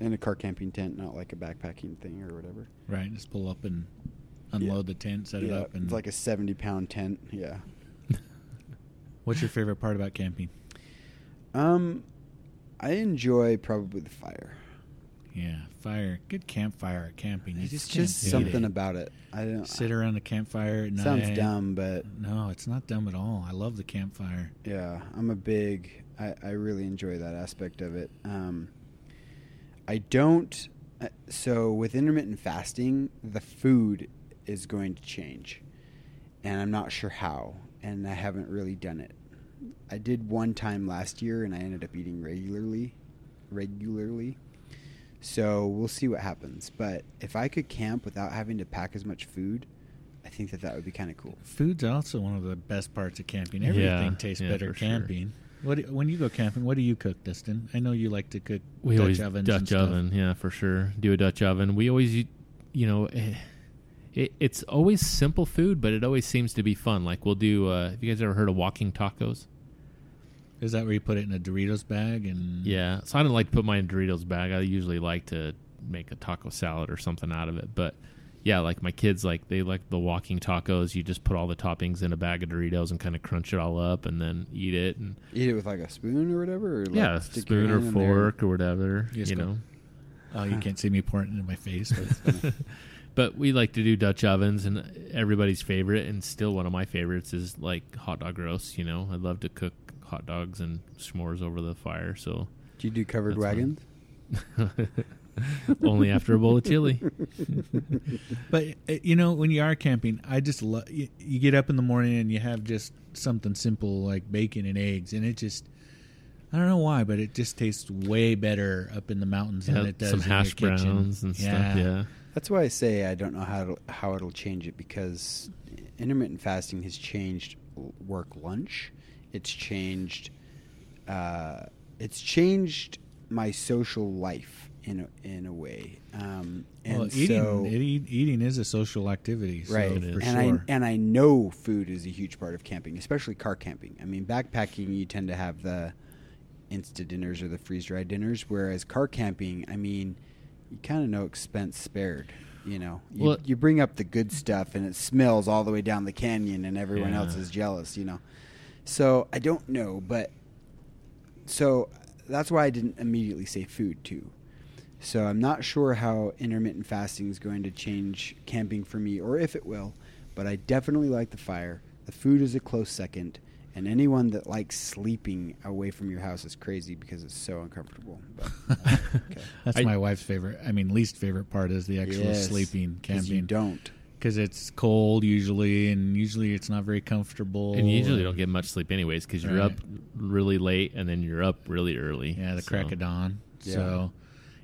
in a car camping tent, not like a backpacking thing or whatever.
Right, just pull up and unload the tent, set it up, and
it's like a seventy-pound tent. Yeah. <laughs>
What's your favorite part about camping?
Um, I enjoy probably the fire.
Yeah, fire. Good campfire at camping. You
It's
just
just, something
it.
about it. I don't.
Sit around the campfire at night.
sounds dumb, but
No, it's not dumb at all. I love the campfire.
yeah, I'm a big. I, I really enjoy that aspect of it. Um, I don't. uh, So with intermittent fasting, the food is going to change, and I'm not sure how. And I haven't really done it. I did one time last year, and I ended up eating regularly, regularly. So we'll see what happens. But if I could camp without having to pack as much food, I think that that would be kind of cool.
Food's also one of the best parts of camping.
Yeah,
Everything tastes
yeah,
better
for sure.
camping. What do, when you go camping? What do you cook, Dustin? I know you like to cook
We
Dutch
always
ovens and
Dutch oven, yeah, for sure. Do a Dutch oven. We always, u- you know, eh, it, it's always simple food, but it always seems to be fun. Like we'll do. Uh, have you guys ever heard of walking tacos?
Is that where you put it in a Doritos bag and
Yeah. So I don't like to put mine in Doritos bag. I usually like to make a taco salad or something out of it. But yeah, like my kids like they like the walking tacos. You just put all the toppings in a bag of Doritos and kind of crunch it all up and then eat it. And
Eat it with like a spoon or whatever. Or like
yeah,
stick
spoon or
hand in there?
fork or whatever.
You
You know.
Oh, you can't see me pouring it into my face. But <laughs>
But we like to do Dutch ovens, and everybody's favorite, and still one of my favorites is like hot dog roast. You know, I love to cook hot dogs and s'mores over the fire. So
Do you do covered wagons? <laughs>
only after a bowl of chili. <laughs>
but uh, you know, when you are camping, I just love you, you get up in the morning and you have just something simple like bacon and eggs, and it just I don't know why, but it just tastes way better up in the mountains than it does
some
in your
hash
kitchen.
browns and stuff. Yeah,
That's why I say I don't know how to, how it'll change it because intermittent fasting has changed work lunch. It's changed. Uh, it's changed my social life in a, in a way. Um, and
Well, eating
so,
it, eating is a social activity, so
right, and
sure.
I and I know food is a huge part of camping, especially car camping. I mean, backpacking you tend to have the instant dinners or the freeze dried dinners, whereas car camping, I mean, you kind of know expense spared. You know, you,
Well-
you bring up the good stuff, and it smells all the way down the canyon, and everyone
Yeah.
else is jealous. You know, so I don't know, but so that's why I didn't immediately say food too. So I'm not sure how intermittent fasting is going to change camping for me, or if it will. But I definitely like the fire. The food is a close second, and anyone that likes sleeping away from your house is crazy because it's so uncomfortable. But, <laughs> uh, okay.
That's
I-
my wife's favorite. I mean, least favorite part is the actual
Yes,
sleeping
'cause You
camping
don't.
Because it's cold usually, and usually it's not very comfortable.
and you usually don't get much sleep anyways because you're
Right.
up really late and then you're up really early.
Yeah, the
So-
crack of dawn.
Yeah.
So,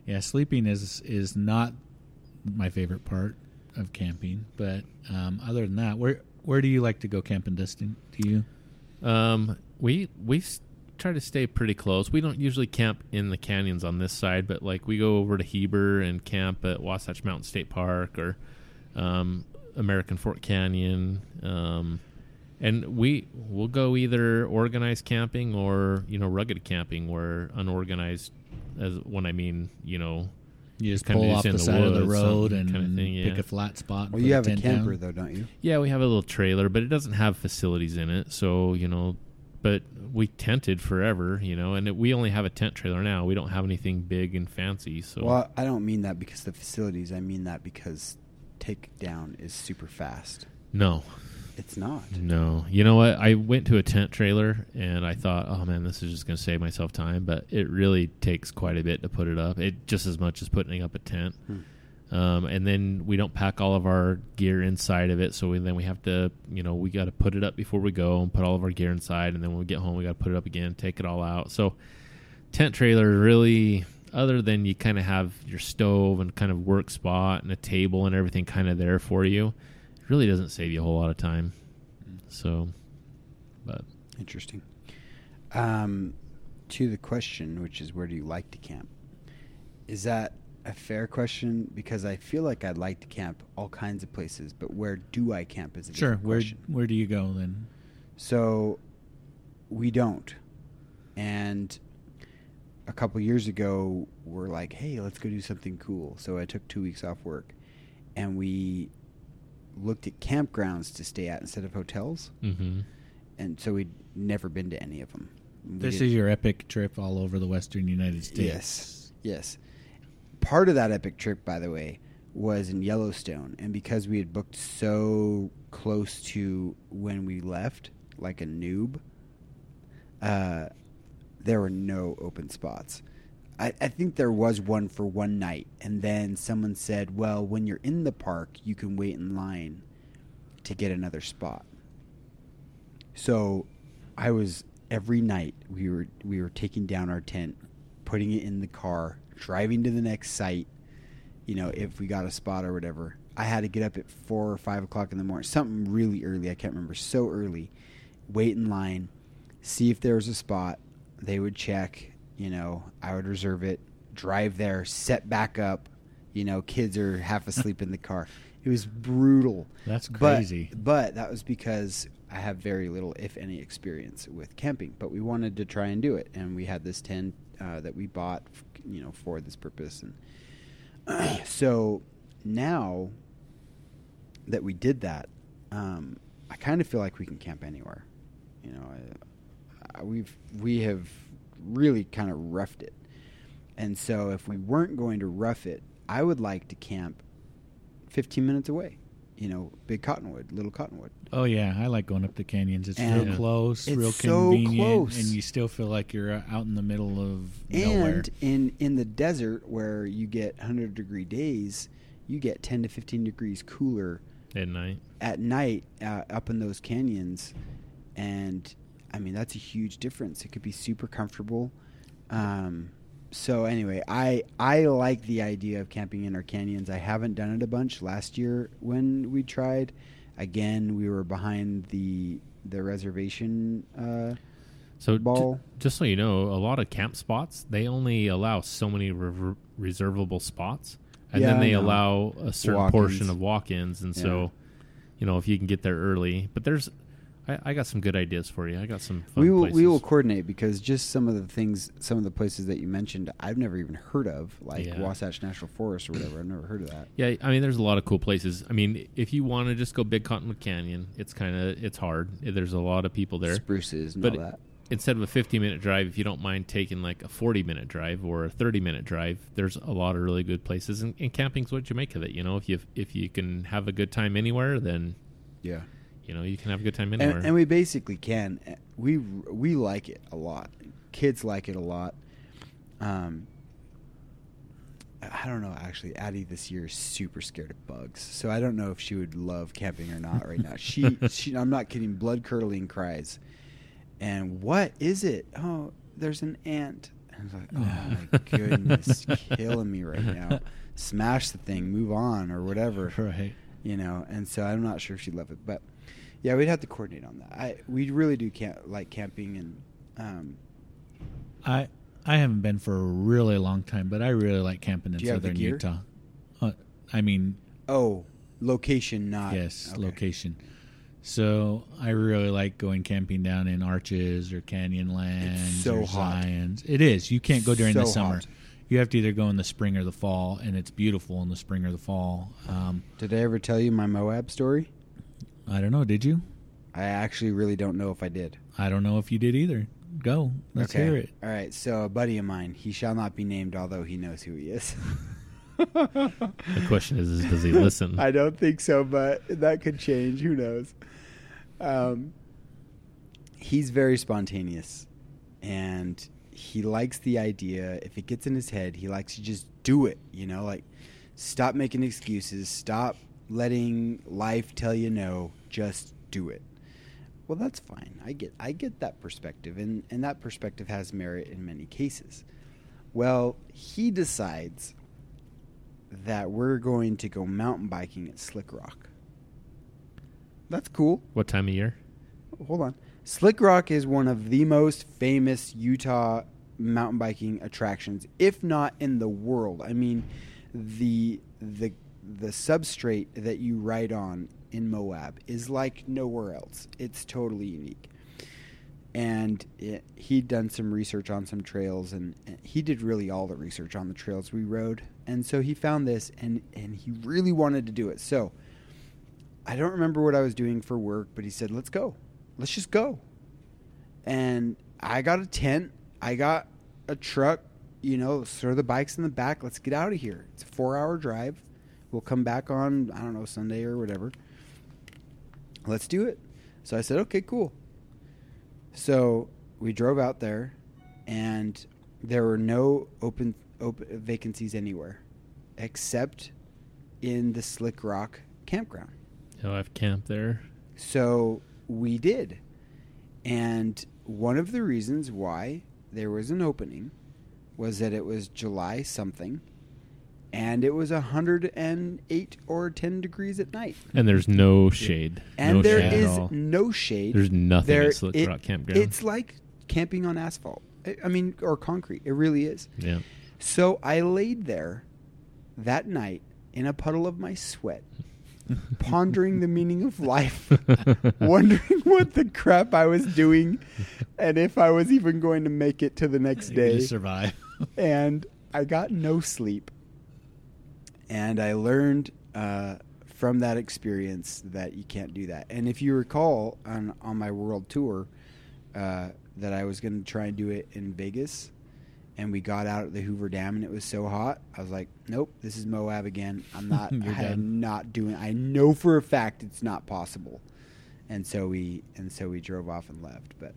yeah, sleeping is is not my favorite part of camping. But um, other than that, where where do you like to go camping, Dustin? Do you?
Um, we we s- try to stay pretty close. We don't usually camp in the canyons on this side, but like we go over to Heber and camp at Wasatch Mountain State Park or um, American Fork Canyon, um, and we we'll go either organized camping or you know rugged camping, where unorganized, as when I mean you know
You just pull off the
the
side of the road and
kinda thing,
pick a flat spot. and
Well, you have a
tent
camper
down.
though, don't you?
Yeah, we have a little trailer, but it doesn't have facilities in it. So, you know, but we tented forever, you know, and it, we only have a tent trailer now. We don't have anything big and fancy. So,
Well, I don't mean that because the facilities. I mean that because takedown is super fast.
no,
It's not.
no. You know what? I went to a tent trailer and I thought, oh man, this is just going to save myself time. But it really takes quite a bit to put it up. It just as much as putting up a tent. Um, and then we don't pack all of our gear inside of it, so we, then we have to, you know, we got to put it up before we go and put all of our gear inside, and then when we get home, we got to put it up again, take it all out. So, tent trailer really, other than you kind of have your stove and kind of work spot and a table and everything kind of there for you, it really doesn't save you a whole lot of time. So, but
Interesting. Um, to the question, which is where do you like to camp? Is that a fair question? Because I feel like I'd like to camp all kinds of places, but where do I camp is a
Sure. Where
question.
where do you go then?
So we don't. And a couple years ago, we're like, hey, let's go do something cool. So I took two weeks off work and we looked at campgrounds to stay at instead of hotels.
hmm
And so we'd never been to any of them. We
This
did-
is your epic trip all over the western United States.
Yes. Yes. Part of that epic trip, by the way, was in Yellowstone. And because we had booked so close to when we left, like a noob, uh, there were no open spots. I, I think there was one for one night. And then someone said, well, when you're in the park, you can wait in line to get another spot. So I was every night we were we were taking down our tent, putting it in the car, driving to the next site. You know, if we got a spot or whatever. I had to get up at four or five o'clock in the morning, something really early. I can't remember. So early, wait in line, see if there was a spot. They would check. You know, I would reserve it. Drive there, set back up. You know, kids are half <laughs> asleep in the car. It was brutal.
That's crazy.
But, that was because I have very little, if any, experience with camping. But we wanted to try and do it, and we had this tent uh, that we bought, you know, for this purpose. And <clears throat> so now that we did that, um, I kind of feel like we can camp anywhere. You know, I, we've we have really kind of roughed it, and so if we weren't going to rough it, I would like to camp 15 minutes away. You know, Big Cottonwood, Little Cottonwood.
Oh yeah, I like going up the canyons. It's
And
real close,
it's
real
so
convenient,
close.
and you still feel like you're uh, out in the middle of nowhere.
And in in the desert where you get 100 degree days, you get 10 to 15 degrees cooler
at night.
at night uh, up in those canyons, and I mean that's a huge difference. It could be super comfortable. Um, so anyway, I I like the idea of camping in our canyons. I haven't done it a bunch. Last year when we tried, again we were behind the the reservation. Uh,
So, j- just so you know, a lot of camp spots they only allow so many re- reservable spots, and
Yeah,
then they
know.
allow a certain
Walk-ins.
portion of walk-ins. And
Yeah.
so, you know, if you can get there early, but there's, I, I got some good ideas for you. I got some. Fun
we will
places.
we will coordinate because just some of the things, some of the places that you mentioned, I've never even heard of, like
Yeah.
Wasatch National Forest or whatever. I've never heard of that.
Yeah, I mean, there's a lot of cool places. I mean, if you want to just go Big Cottonwood Canyon, it's kind of it's hard. There's a lot of people there.
Spruces and
But
all that.
instead of a 50 minute drive, if you don't mind taking like a 40 minute drive or a 30 minute drive, there's a lot of really good places. And, and camping's what you make of it. You know, if you if you can have a good time anywhere, then
Yeah.
You know you can have a good time anywhere.
And, and we basically can. We we like it a lot. Kids like it a lot. Um, I don't know. Actually, Addie this year is super scared of bugs, so I don't know if she would love camping or not right now. She, <laughs> she I'm not kidding. Blood curdling cries. And what is it? Oh, there's an ant. I was like, oh my <laughs> goodness, killing me right now. Smash the thing, move on, or whatever <laughs>
right.
you know. And so I'm not sure if she'd love it, but yeah, we'd have to coordinate on that. I we really do camp, like camping and um,
I I haven't been for a really long time, but I really like camping in
Do you have the
southern? Utah. Uh, I mean,
oh location, not
yes,
okay.
location. So I really like going camping down in Arches or Canyonlands
so
or
hot.
Zions. It is. You can't go during the summer.
hot.
You have to either go in the spring or the fall, and it's beautiful in the spring or the fall. Um,
Did I ever tell you my Moab story?
I don't know. Did you?
I actually really don't know if I did.
I don't know if you did either. Go. Let's
okay.
hear it.
All right. So a buddy of mine, he shall not be named, although he knows who he is.
The question is, is does he listen? <laughs>
I don't think so, but that could change. Who knows? Um, he's very spontaneous, and he likes the idea. If it gets in his head, he likes to just do it. You know, like stop making excuses. Stop letting life tell you no. Just do it. Well, that's fine. I get I get that perspective, and and that perspective has merit in many cases. Well, he decides that we're going to go mountain biking at Slick Rock. That's cool.
What time of year?
Hold on. Slick Rock is one of the most famous Utah mountain biking attractions, if not in the world. I mean, the the the substrate that you ride on in Moab is like nowhere else. It's totally unique. And it, he'd done some research on some trails, and, and he did really all the research on the trails we rode. And so he found this, and and he really wanted to do it. So I don't remember what I was doing for work, but he said, "Let's go. Let's just go." And I got a tent. I got a truck. You know, throw the bikes in the back. Let's get out of here. It's a four-hour drive. We'll come back on I don't know Sunday or whatever. Let's do it. So I said, "Okay, cool." So we drove out there, and there were no open open vacancies anywhere, except in the Slick Rock campground.
Oh, I've camped there.
So we did. And one of the reasons why there was an opening was that it was July something and it was 108 or 10 degrees at night.
And there's no shade.
And
no
there
shade
is no shade.
There's nothing
there,
at Slick
it-
Rock Campground.
It's like camping on asphalt. I- mean, or concrete. It really is.
yeah.
So I laid there that night in a puddle of my sweat, <laughs> pondering the meaning of life, <laughs> wondering what the crap I was doing and if I was even going to make it to the next day.
survive. <laughs>
And I got no sleep. And I learned uh, from that experience that you can't do that. And if you recall on, on my world tour, uh, that I was going to try and do it in Vegas, and we got out at the Hoover Dam and it was so hot. I was like, nope, this is Moab again. I'm not. <laughs> I am not doing. I know for a fact it's not possible. And so we and so we drove off and left. But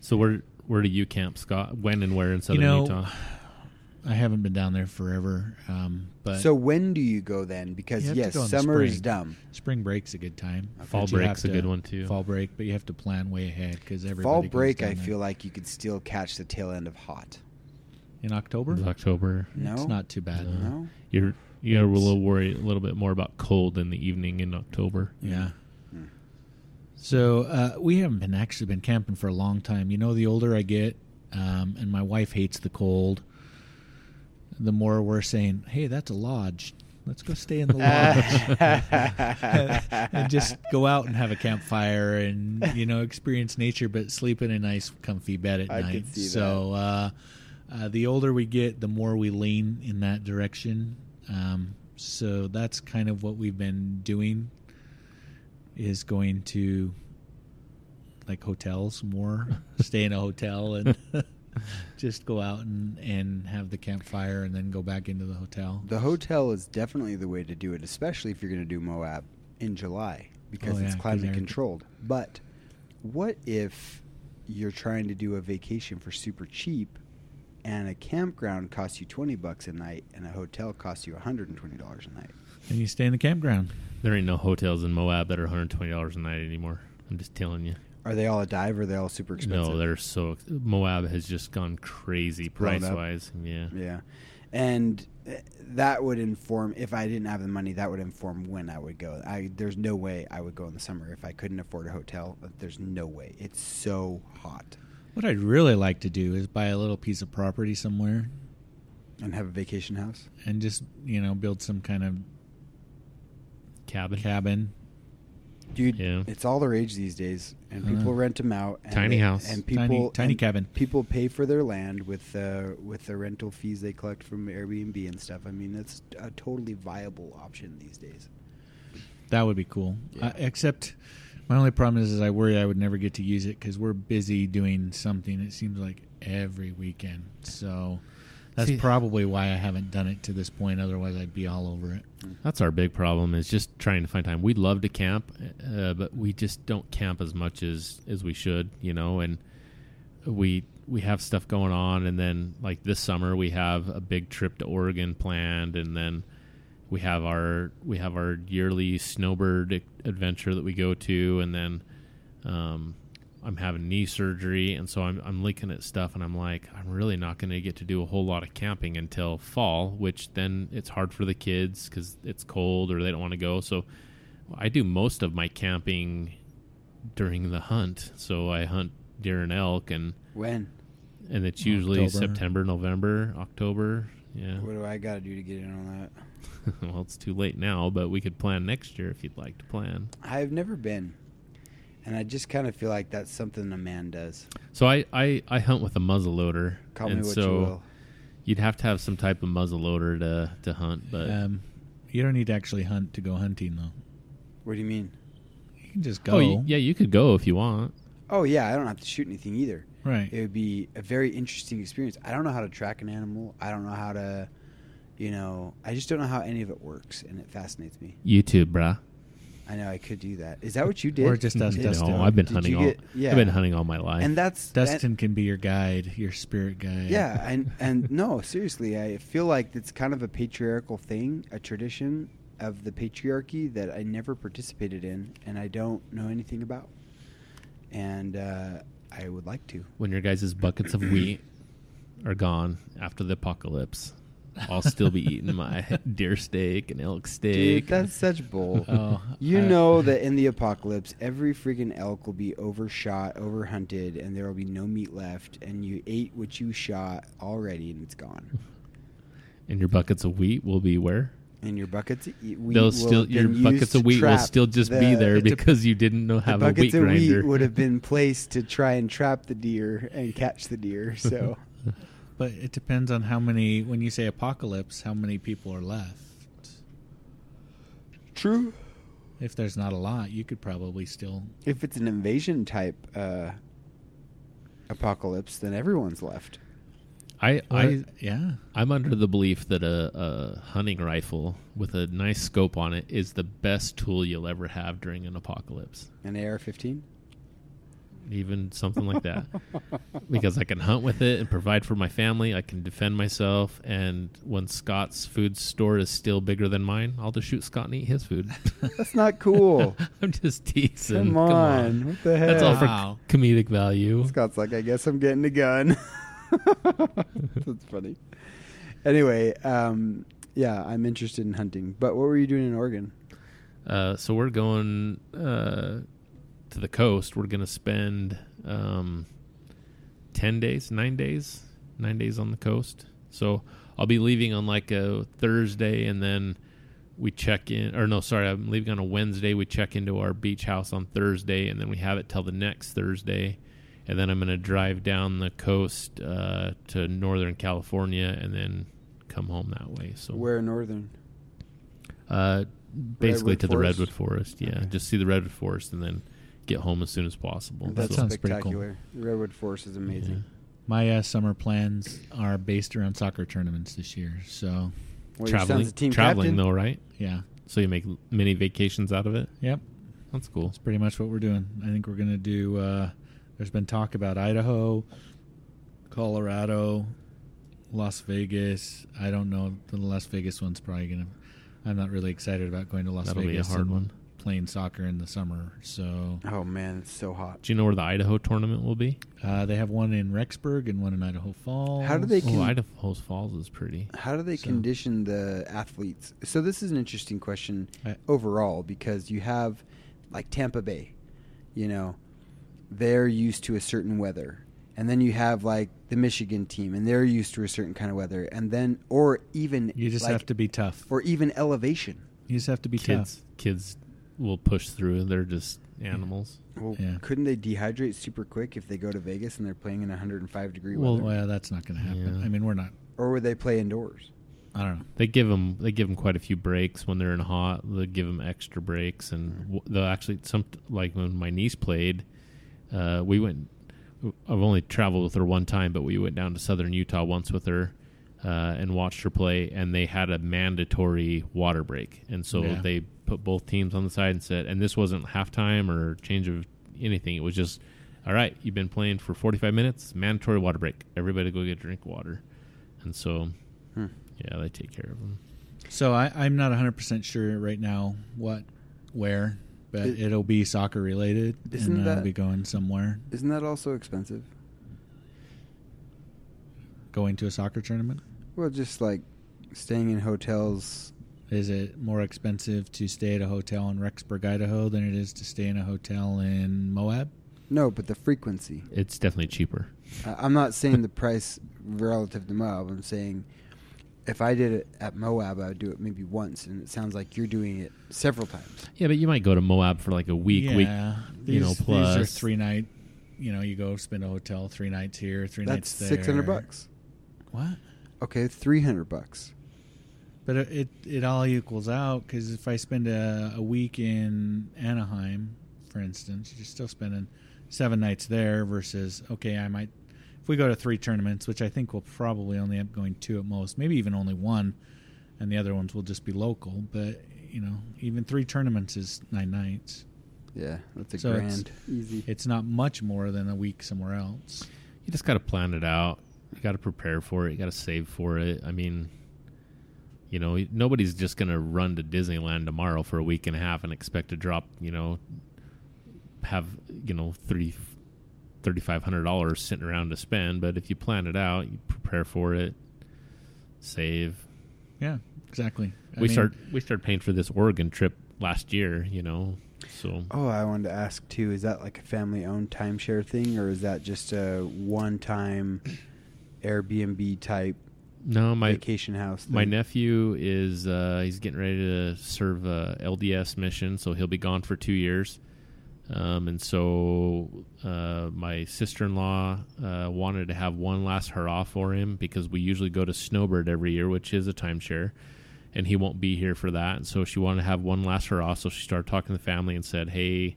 So where where do you camp, Scott? When and where in southern
know,
Utah?
I haven't been down there forever, um, but
so when do you go then? Because
You
yes,
go in
summer is dumb.
spring break's a good time.
Fall break's a good one, too.
Fall break, but you have to plan way ahead because everybody
Fall break, I
there.
feel like you could still catch the tail end of hot.
in October.
It's October.
No,
It's not too bad.
No,
You're you're a little worried a little bit more about cold in the evening in October.
Yeah.
Hmm.
So uh, we haven't been actually been camping for a long time. You know, the older I get, um, and my wife hates the cold, the more we're saying, "Hey, that's a lodge. Let's go stay in the lodge <laughs> and just go out and have a campfire and you know experience nature, but sleep in a nice, comfy bed at
I
night." so uh, uh, the older we get, the more we lean in that direction. Um, so that's kind of what we've been doing is going to like hotels more, <laughs> stay in a hotel and <laughs> <laughs> just go out and, and have the campfire and then go back into the hotel.
the hotel is definitely the way to do it, especially if you're going to do Moab in July because
Oh, yeah,
it's
'cause
climate controlled. But what if you're trying to do a vacation for super cheap? And a campground costs you twenty bucks a night, and a hotel costs you one hundred and twenty dollars a night.
And you stay in the campground.
There ain't no hotels in Moab that are $120 a night anymore. I'm just telling you.
Are they all a dive? or Are they all super expensive?
No, they're so Moab has just gone crazy price wise. Yeah.
Yeah, and uh, that would inform if I didn't have the money. That would inform when I would go. I there's no way I would go in the summer if I couldn't afford a hotel. There's no way. It's so hot
What I'd really like to do is buy a little piece of property somewhere
and have a vacation house.
and just, you know, build some kind of
cabin.
cabin.
Dude,
Yeah.
it's all the rage these days, and
Uh-huh.
people rent them out. And
Tiny
they-
house.
and
Tiny-
people
tiny
and
cabin.
People pay for their land with uh, with the rental fees they collect from Airbnb and stuff. I mean, that's a totally viable option these days.
That would be cool.
Yeah.
Uh, except my only problem is, is I worry I would never get to use it because we're busy doing something. It seems like every weekend. So that's
See-
probably why I haven't done it to this point. Otherwise, I'd be all over it.
That's our big problem is just trying to find time. We'd love to camp, uh, but we just don't camp as much as as we should, you know. And we we have stuff going on, and then like this summer we have a big trip to Oregon planned, and then we have our we have our yearly snowbird adventure that we go to, and then um, I'm having knee surgery, and so I'm I'm looking at stuff, and I'm like, I'm really not going to get to do a whole lot of camping until fall, which then it's hard for the kids because it's cold or they don't want to go. So I do most of my camping during the hunt. So I hunt deer and elk, and
When?
and it's usually
October.
September, November, October. Yeah.
What do I got to do to get in on that? <laughs>
well, it's too late now, but we could plan next year if you'd like to plan.
I've never been, and I just kind of feel like that's something a man does.
So I, I, I hunt with a muzzle loader,
Call
and
me what
so
you will.
You'd have to have some type of muzzle loader to to hunt. But
Um, you don't need to actually hunt to go hunting, though.
What do you mean?
You can just go.
oh y- yeah, you could go if you want.
Oh yeah, I don't have to shoot anything either.
Right.
It would be a very interesting experience. I don't know how to track an animal. I don't know how to, you know, I just don't know how any of it works, and it fascinates me.
YouTube, bruh.
I know I could do that. Is that what you did?
Or just ask
Did-
Dustin.
No, I've been
Did
hunting
you
all.
get- yeah.
I've been hunting all my life.
and that's
Dustin can be your guide, your spirit guide.
Yeah, <laughs> and and no, seriously, I feel like it's kind of a patriarchal thing, a tradition of the patriarchy that I never participated in, and I don't know anything about, and uh, I would like to.
when your guys' buckets of wheat are gone after the apocalypse, I'll still be eating my <laughs> deer steak and elk steak.
Dude, that's such <laughs> bull.
Oh,
You
I-
know <laughs> that in the apocalypse, every freaking elk will be overshot, overhunted, and there will be no meat left. And you ate what you shot already, and it's gone.
and your buckets of wheat will be where?
And your buckets, of e- wheat will
still your buckets of wheat will still just be there
the
because you didn't know have a wheat
buckets of
grinder.
wheat would have been placed to try and trap the deer and catch the deer. So
But it depends on how many. When you say apocalypse, how many people are left?
true.
If there's not a lot, you could probably still.
If it's an invasion type uh, apocalypse, then everyone's left.
I, I
yeah.
I'm under the belief that a, a hunting rifle with a nice scope on it is the best tool you'll ever have during an apocalypse.
An AR-15.
Even something like that. because I can hunt with it and provide for my family. I can defend myself. And when Scott's food store is still bigger than mine, I'll just shoot Scott and eat his food. <laughs>
That's not cool. <laughs>
I'm just teasing.
Come on. What the hell?
That's all
heck?
for comedic value.
Scott's like, I guess I'm getting a gun. <laughs> That's funny. Anyway, um, yeah, I'm interested in hunting. But what were you doing in Oregon?
Uh, so we're going uh, to the coast. We're going to spend um, 10 days, nine days, nine days on the coast. So I'll be leaving on like a Thursday and then we check in, or no, sorry, I'm leaving on a Wednesday. We check into our beach house on Thursday and then we have it till the next Thursday. And then I'm going to drive down the coast uh, to Northern California and then come home that way. So
Where Northern?
uh, basically
Redwood
to the
Forest?
redwood forest. Yeah,
Okay.
just see the redwood forest and then get home as soon as possible.
That's
sounds pretty cool.
spectacular. The Redwood Forest is amazing.
My uh, summer plans are based around soccer tournaments this year. So,
Well, your
traveling,
son's a team
traveling
captain.
though, right?
yeah.
So you make l- mini vacations out of it.
Yep.
That's cool.
That's pretty much what we're doing. I think we're going to do. Uh, there's been talk about Idaho, Colorado, Las Vegas. I don't know. The Las Vegas one's probably going to. I'm not really excited about going to Las
That'll be a
Vegas
hard
and
one.
Playing soccer in the summer. So
Oh man, it's so hot.
Do you know where the Idaho tournament will be?
uh, they have one in Rexburg and one in Idaho Falls.
How do they
Oh,
Can-
Idaho Falls is pretty.
How do they
So-
condition the athletes? So this is an interesting question
I-
overall because you have like Tampa Bay, you know, they're used to a certain weather. And then you have like the Michigan team and they're used to a certain kind of weather. And then or even
You just
like-
have to be tough.
or even elevation.
You just have to be
kids
tough.
kids will push through. They're just animals.
Well,
Yeah.
couldn't they dehydrate super quick if they go to Vegas and they're playing in 105 degree
Well,
weather?
Well, that's not going to happen.
Yeah.
I mean, we're not.
or would they play indoors?
I don't know.
They give them they give them quite a few breaks when they're in hot. They give them extra breaks, and w- they'll actually some like when my niece played, uh, we went. I've only traveled with her one time, but we went down to southern Utah once with her uh, and watched her play, and they had a mandatory water break, and so
Yeah.
they put both teams on the side and said, and this wasn't halftime or change of anything. It was just, all right, you've been playing for forty five minutes, mandatory water break. Everybody go get a drink of water, and so.
Hmm.
Yeah, they take care of them.
So I, I'm not 100% sure right now what, where, but
It-
it, will be soccer related.
Isn't
and I'll be going somewhere,
Isn't that also expensive?
going to a soccer tournament.
Well, just like staying in hotels.
Is it more expensive to stay at a hotel in Rexburg, Idaho than it is to stay in a hotel in Moab?
No, but the frequency.
It's definitely cheaper.
I- I'm not saying the price relative to Moab. I'm saying if I did it at Moab, I would do it maybe once, and it sounds like you're doing it several times.
Yeah, but you might go to Moab for like a week, week,
yeah,
you know,
these, these are three night. You know, you go spend a hotel three nights here, three
That's
nights there.
That's six hundred bucks.
What?
Okay, three hundred bucks.
But it it, it all equals out because if I spend a, a week in Anaheim, for instance, you're still spending seven nights there versus okay, I might if we go to three tournaments, which I think we'll probably only end up going two at most, maybe even only one, and the other ones will just be local. But you know, even three tournaments is nine nights.
Yeah, that's a
So it's-
grand. Easy.
It's not much more than a week somewhere else.
you just got to plan it out. You got to prepare for it. You got to save for it. I mean, you know, nobody's just going to run to Disneyland tomorrow for a week and a half and expect to drop, you know, have, you know, three, $3,500 sitting around to spend. But if you plan it out, you prepare for it, save.
Yeah, exactly. I
we
mean,
start we started paying for this Oregon trip last year, you know. So
Oh, I wanted to ask too. Is that like a family-owned timeshare thing, or is that just a one-time Airbnb type
no, my
vacation house?
My nephew is uh, he's getting ready to serve a LDS mission, so he'll be gone for two years. Um, and so uh, my sister in law uh, wanted to have one last hurrah for him because we usually go to Snowbird every year, which is a timeshare, and he won't be here for that. And so she wanted to have one last hurrah. So she started talking to the family and said, "Hey,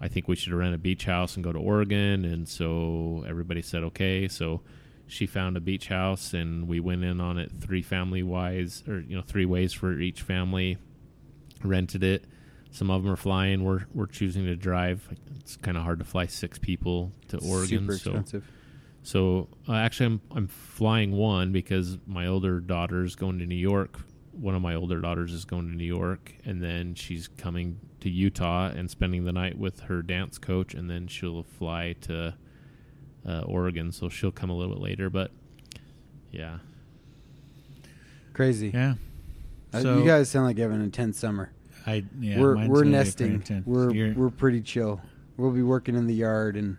I think we should rent a beach house and go to Oregon." And so everybody said, "Okay." So she found a beach house and we went in on it three family wise or you know three ways for each family rented it. Some of them are flying. We're we're choosing to drive. It's kind of hard to fly six people to Oregon
Super
so
expensive.
so uh, actually I'm I'm flying one because my older daughter's going to New York. One of my older daughters is going to New York and then she's coming to Utah and spending the night with her dance coach and then she'll fly to uh, Oregon, so she'll come a little bit later. But yeah,
Crazy.
Yeah.
Uh,
So-
you guys sound like you have an intense summer.
I yeah.
we're
mine's
we're nesting. We're
You're-
we're pretty chill. We'll be working in the yard and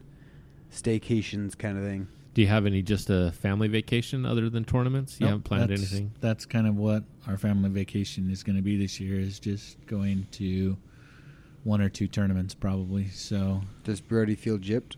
staycations kind of thing.
do you have any just a family vacation other than tournaments? You
Nope,
haven't planned
that's-
anything.
That's kind of what our family vacation is going to be this year. Is just going to one or two tournaments probably. So
Does Brody feel gypped?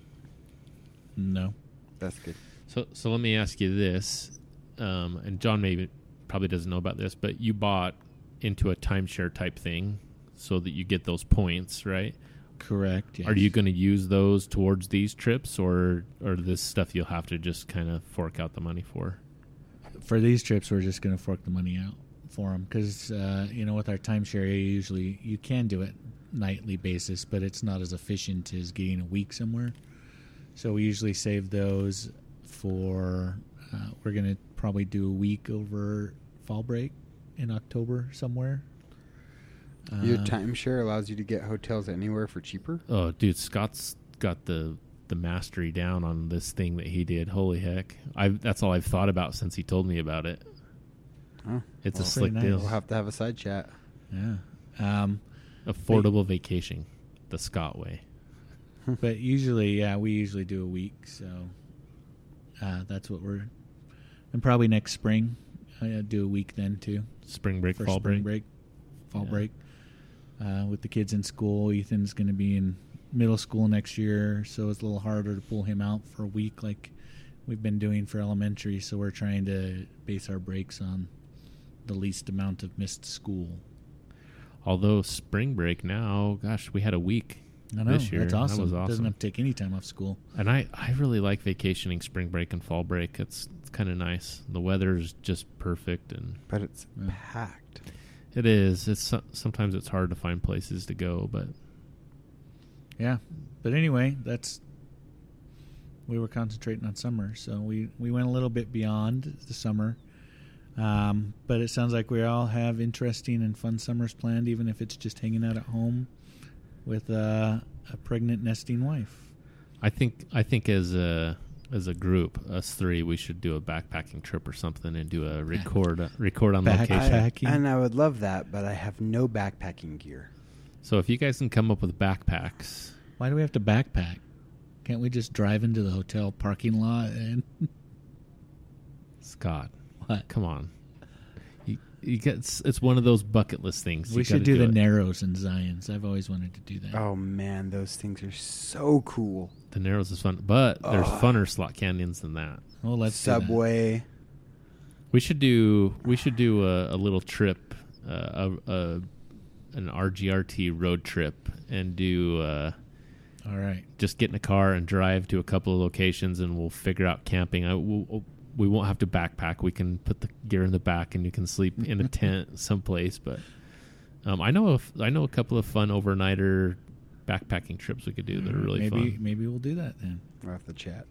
No.
That's good.
So, so let me ask you this, um, and Jon maybe probably doesn't know about this, but you bought into a timeshare type thing so that you get those points, right?
Correct. Yes.
Are you going to use those towards these trips, or or this stuff you'll have to just kind of fork out the money for?
for these trips? We're just going to fork the money out for them because uh, you know with our timeshare, you usually you can do it nightly basis, but it's not as efficient as getting a week somewhere. So we usually save those for. Uh, we're going to probably do a week over fall break in October somewhere.
Your
Uh,
timeshare allows you to get hotels anywhere for cheaper.
Oh, dude, Scott's got the the mastery down on this thing that he did. Holy heck! I that's all I've thought about since he told me about it.
Oh,
It's
Well,
a slick
pretty
deal.
we'll have to have a side chat.
Yeah. Um,
Affordable vacation, the Scott way. <laughs>
but usually, yeah, we usually do a week, so uh, that's what we're. And probably next spring, I do a week then too
Spring break, fall
spring
break.
break. fall
Yeah.
break. Uh, with the kids in school, Ethan's going to be in middle school next year, so it's a little harder to pull him out for a week like we've been doing for elementary. So we're trying to base our breaks on the least amount of missed school.
Although spring break now, gosh, we had a week
I know
this year.
that's awesome.
That was awesome.
Doesn't have to take any time off school.
And I, I really like vacationing spring break and fall break. It's, it's kind of nice. The weather's just perfect, and
But it's
Yeah.
packed.
it is. It's sometimes it's hard to find places to go, but
Yeah, but anyway, that's we were concentrating on summer, so we we went a little bit beyond the summer. Um, but it sounds like we all have interesting and fun summers planned, even if it's just hanging out at home with uh, a pregnant nesting wife.
I think I think as a as a group, us three, we should do a backpacking trip or something and do a record record on
Back-
location.
I- and I would love that, but I have no backpacking gear.
So if you guys can come up with backpacks,
Why do we have to backpack? Can't we just drive into the hotel parking lot and <laughs>
Scott,
what?
come on. You, you get it's, it's one of those bucket list things.
We
You
should
gotta
do, the
it.
Narrows and Zions. I've always wanted to do that.
Oh man, those things are so cool.
The Narrows is fun, but there's funner slot canyons than that.
Well, let's do that.
Subway.
We should do we should do a, a little trip, uh, a, a an RGRT road trip, and do uh,
All right.
just get in a car and drive to a couple of locations, and we'll figure out camping. I, we'll, we won't have to backpack. We can put the gear in the back, and you can sleep in a <laughs> tent someplace. But um, I know if I know a couple of fun overnighter backpacking trips we could do that are really
maybe
fun.
maybe we'll do that then.
We'll have to chat.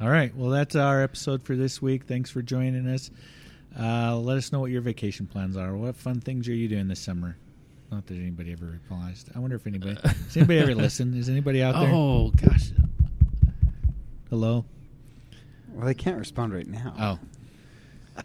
All right. Well, that's our episode for this week. Thanks for joining us. Uh, let us know what your vacation plans are. What fun things are you doing this summer? Not that anybody ever replies. I wonder if anybody does anybody ever <laughs> listen? Is anybody out there?
Oh gosh,
Hello.
Well, they can't respond right now.
Oh,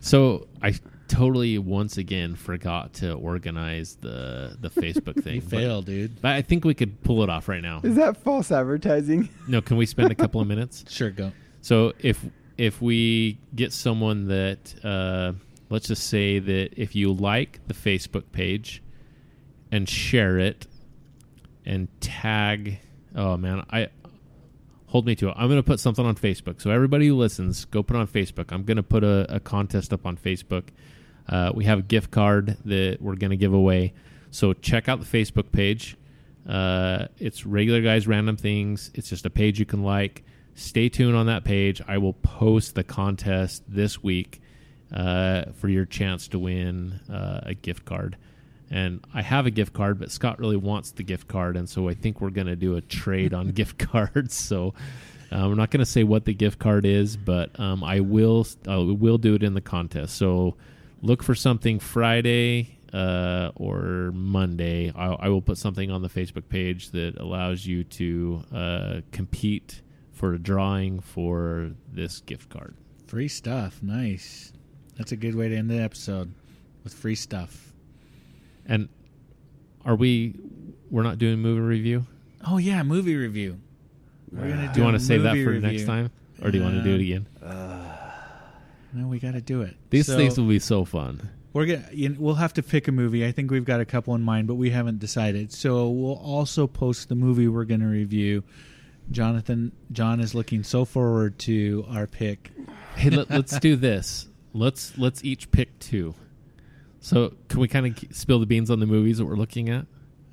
So I totally once again forgot to organize the the Facebook <laughs> thing.
you
but-
failed, dude.
But I think we could pull it off right now.
Is that false advertising? <laughs>
No, can we spend a couple of minutes? <laughs>
Sure, go.
So if if we get someone that uh, let's just say that if you like the Facebook page and share it and tag oh man I hold me to it. I'm going to put something on Facebook. So everybody who listens, go put on Facebook. I'm going to put a, a contest up on Facebook. Uh, we have a gift card that we're going to give away. So check out the Facebook page. Uh, it's regular guys random things. It's just a page you can like. Stay tuned on that page. I will post the contest this week uh, for your chance to win uh, a gift card. And I have a gift card, but Scott really wants the gift card, and so I think we're going to do a trade on <laughs> gift cards. So uh, I'm not going to say what the gift card is, but um, I will I will do it in the contest. So look for something Friday uh, or Monday. I, I will put something on the Facebook page that allows you to uh, compete for a drawing for this gift card.
Free stuff. Nice. That's a good way to end the episode with free stuff.
And are we? We're not doing movie review.
Oh yeah, movie review. We're gonna
Do you want to save that for
review.
next time, or do you want to do it
Um,
again? <sighs>
No, we got to do it.
These
So-
things will be so fun.
We're gonna. You know, we'll have to pick a movie. I think we've got a couple in mind, but we haven't decided. So we'll also post the movie we're going to review. Jonathan, Jon is looking so forward to our pick.
Hey, let, let's do this. <laughs> Let's let's each pick two. So can we kind of spill the beans on the movies that we're looking at?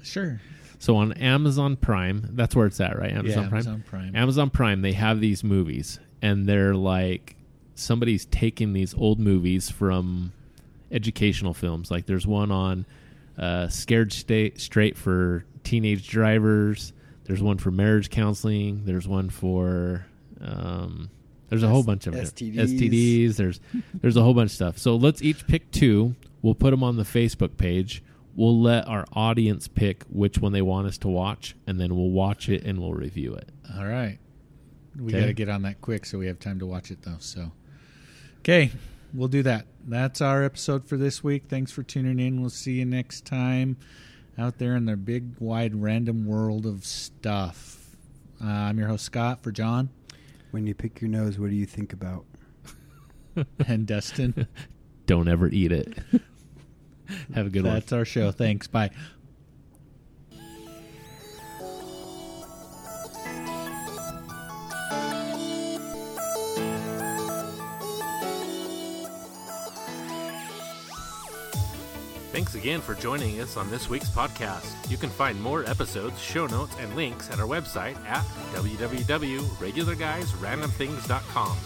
Sure.
So on Amazon Prime, that's where it's at, right? Amazon
yeah,
Prime.
Amazon Prime.
Amazon Prime, they have these movies, and they're like somebody's taking these old movies from educational films. Like there's one on uh, Scared Straight for teenage drivers. There's one for marriage counseling. There's one for um, there's a whole bunch of
STDs.
STDs. There's there's a whole bunch of stuff. So let's each pick two. We'll put them on the Facebook page. We'll let our audience pick which one they want us to watch, and then we'll watch it and we'll review it.
All right. We got to get on that quick so we have time to watch it, though. So, okay, we'll do that. That's our episode for this week. Thanks for tuning in. We'll see you next time out there in the big, wide, random world of stuff. Uh, I'm your host, Scott, for Jon
When you pick your nose, what do you think about? <laughs>
and Dustin. <laughs>
Don't ever eat it. <laughs> <laughs>
Have a good one.
That's our show. Thanks. Bye.
Thanks again for joining us on this week's podcast. You can find more episodes, show notes, and links at our website at www.regularguysrandomthings.com.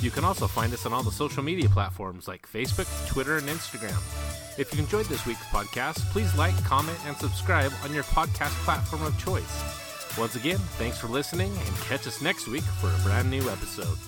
You can also find us on all the social media platforms like Facebook, Twitter, and Instagram. If you enjoyed this week's podcast, please like, comment, and subscribe on your podcast platform of choice. Once again, thanks for listening and catch us next week for a brand new episode.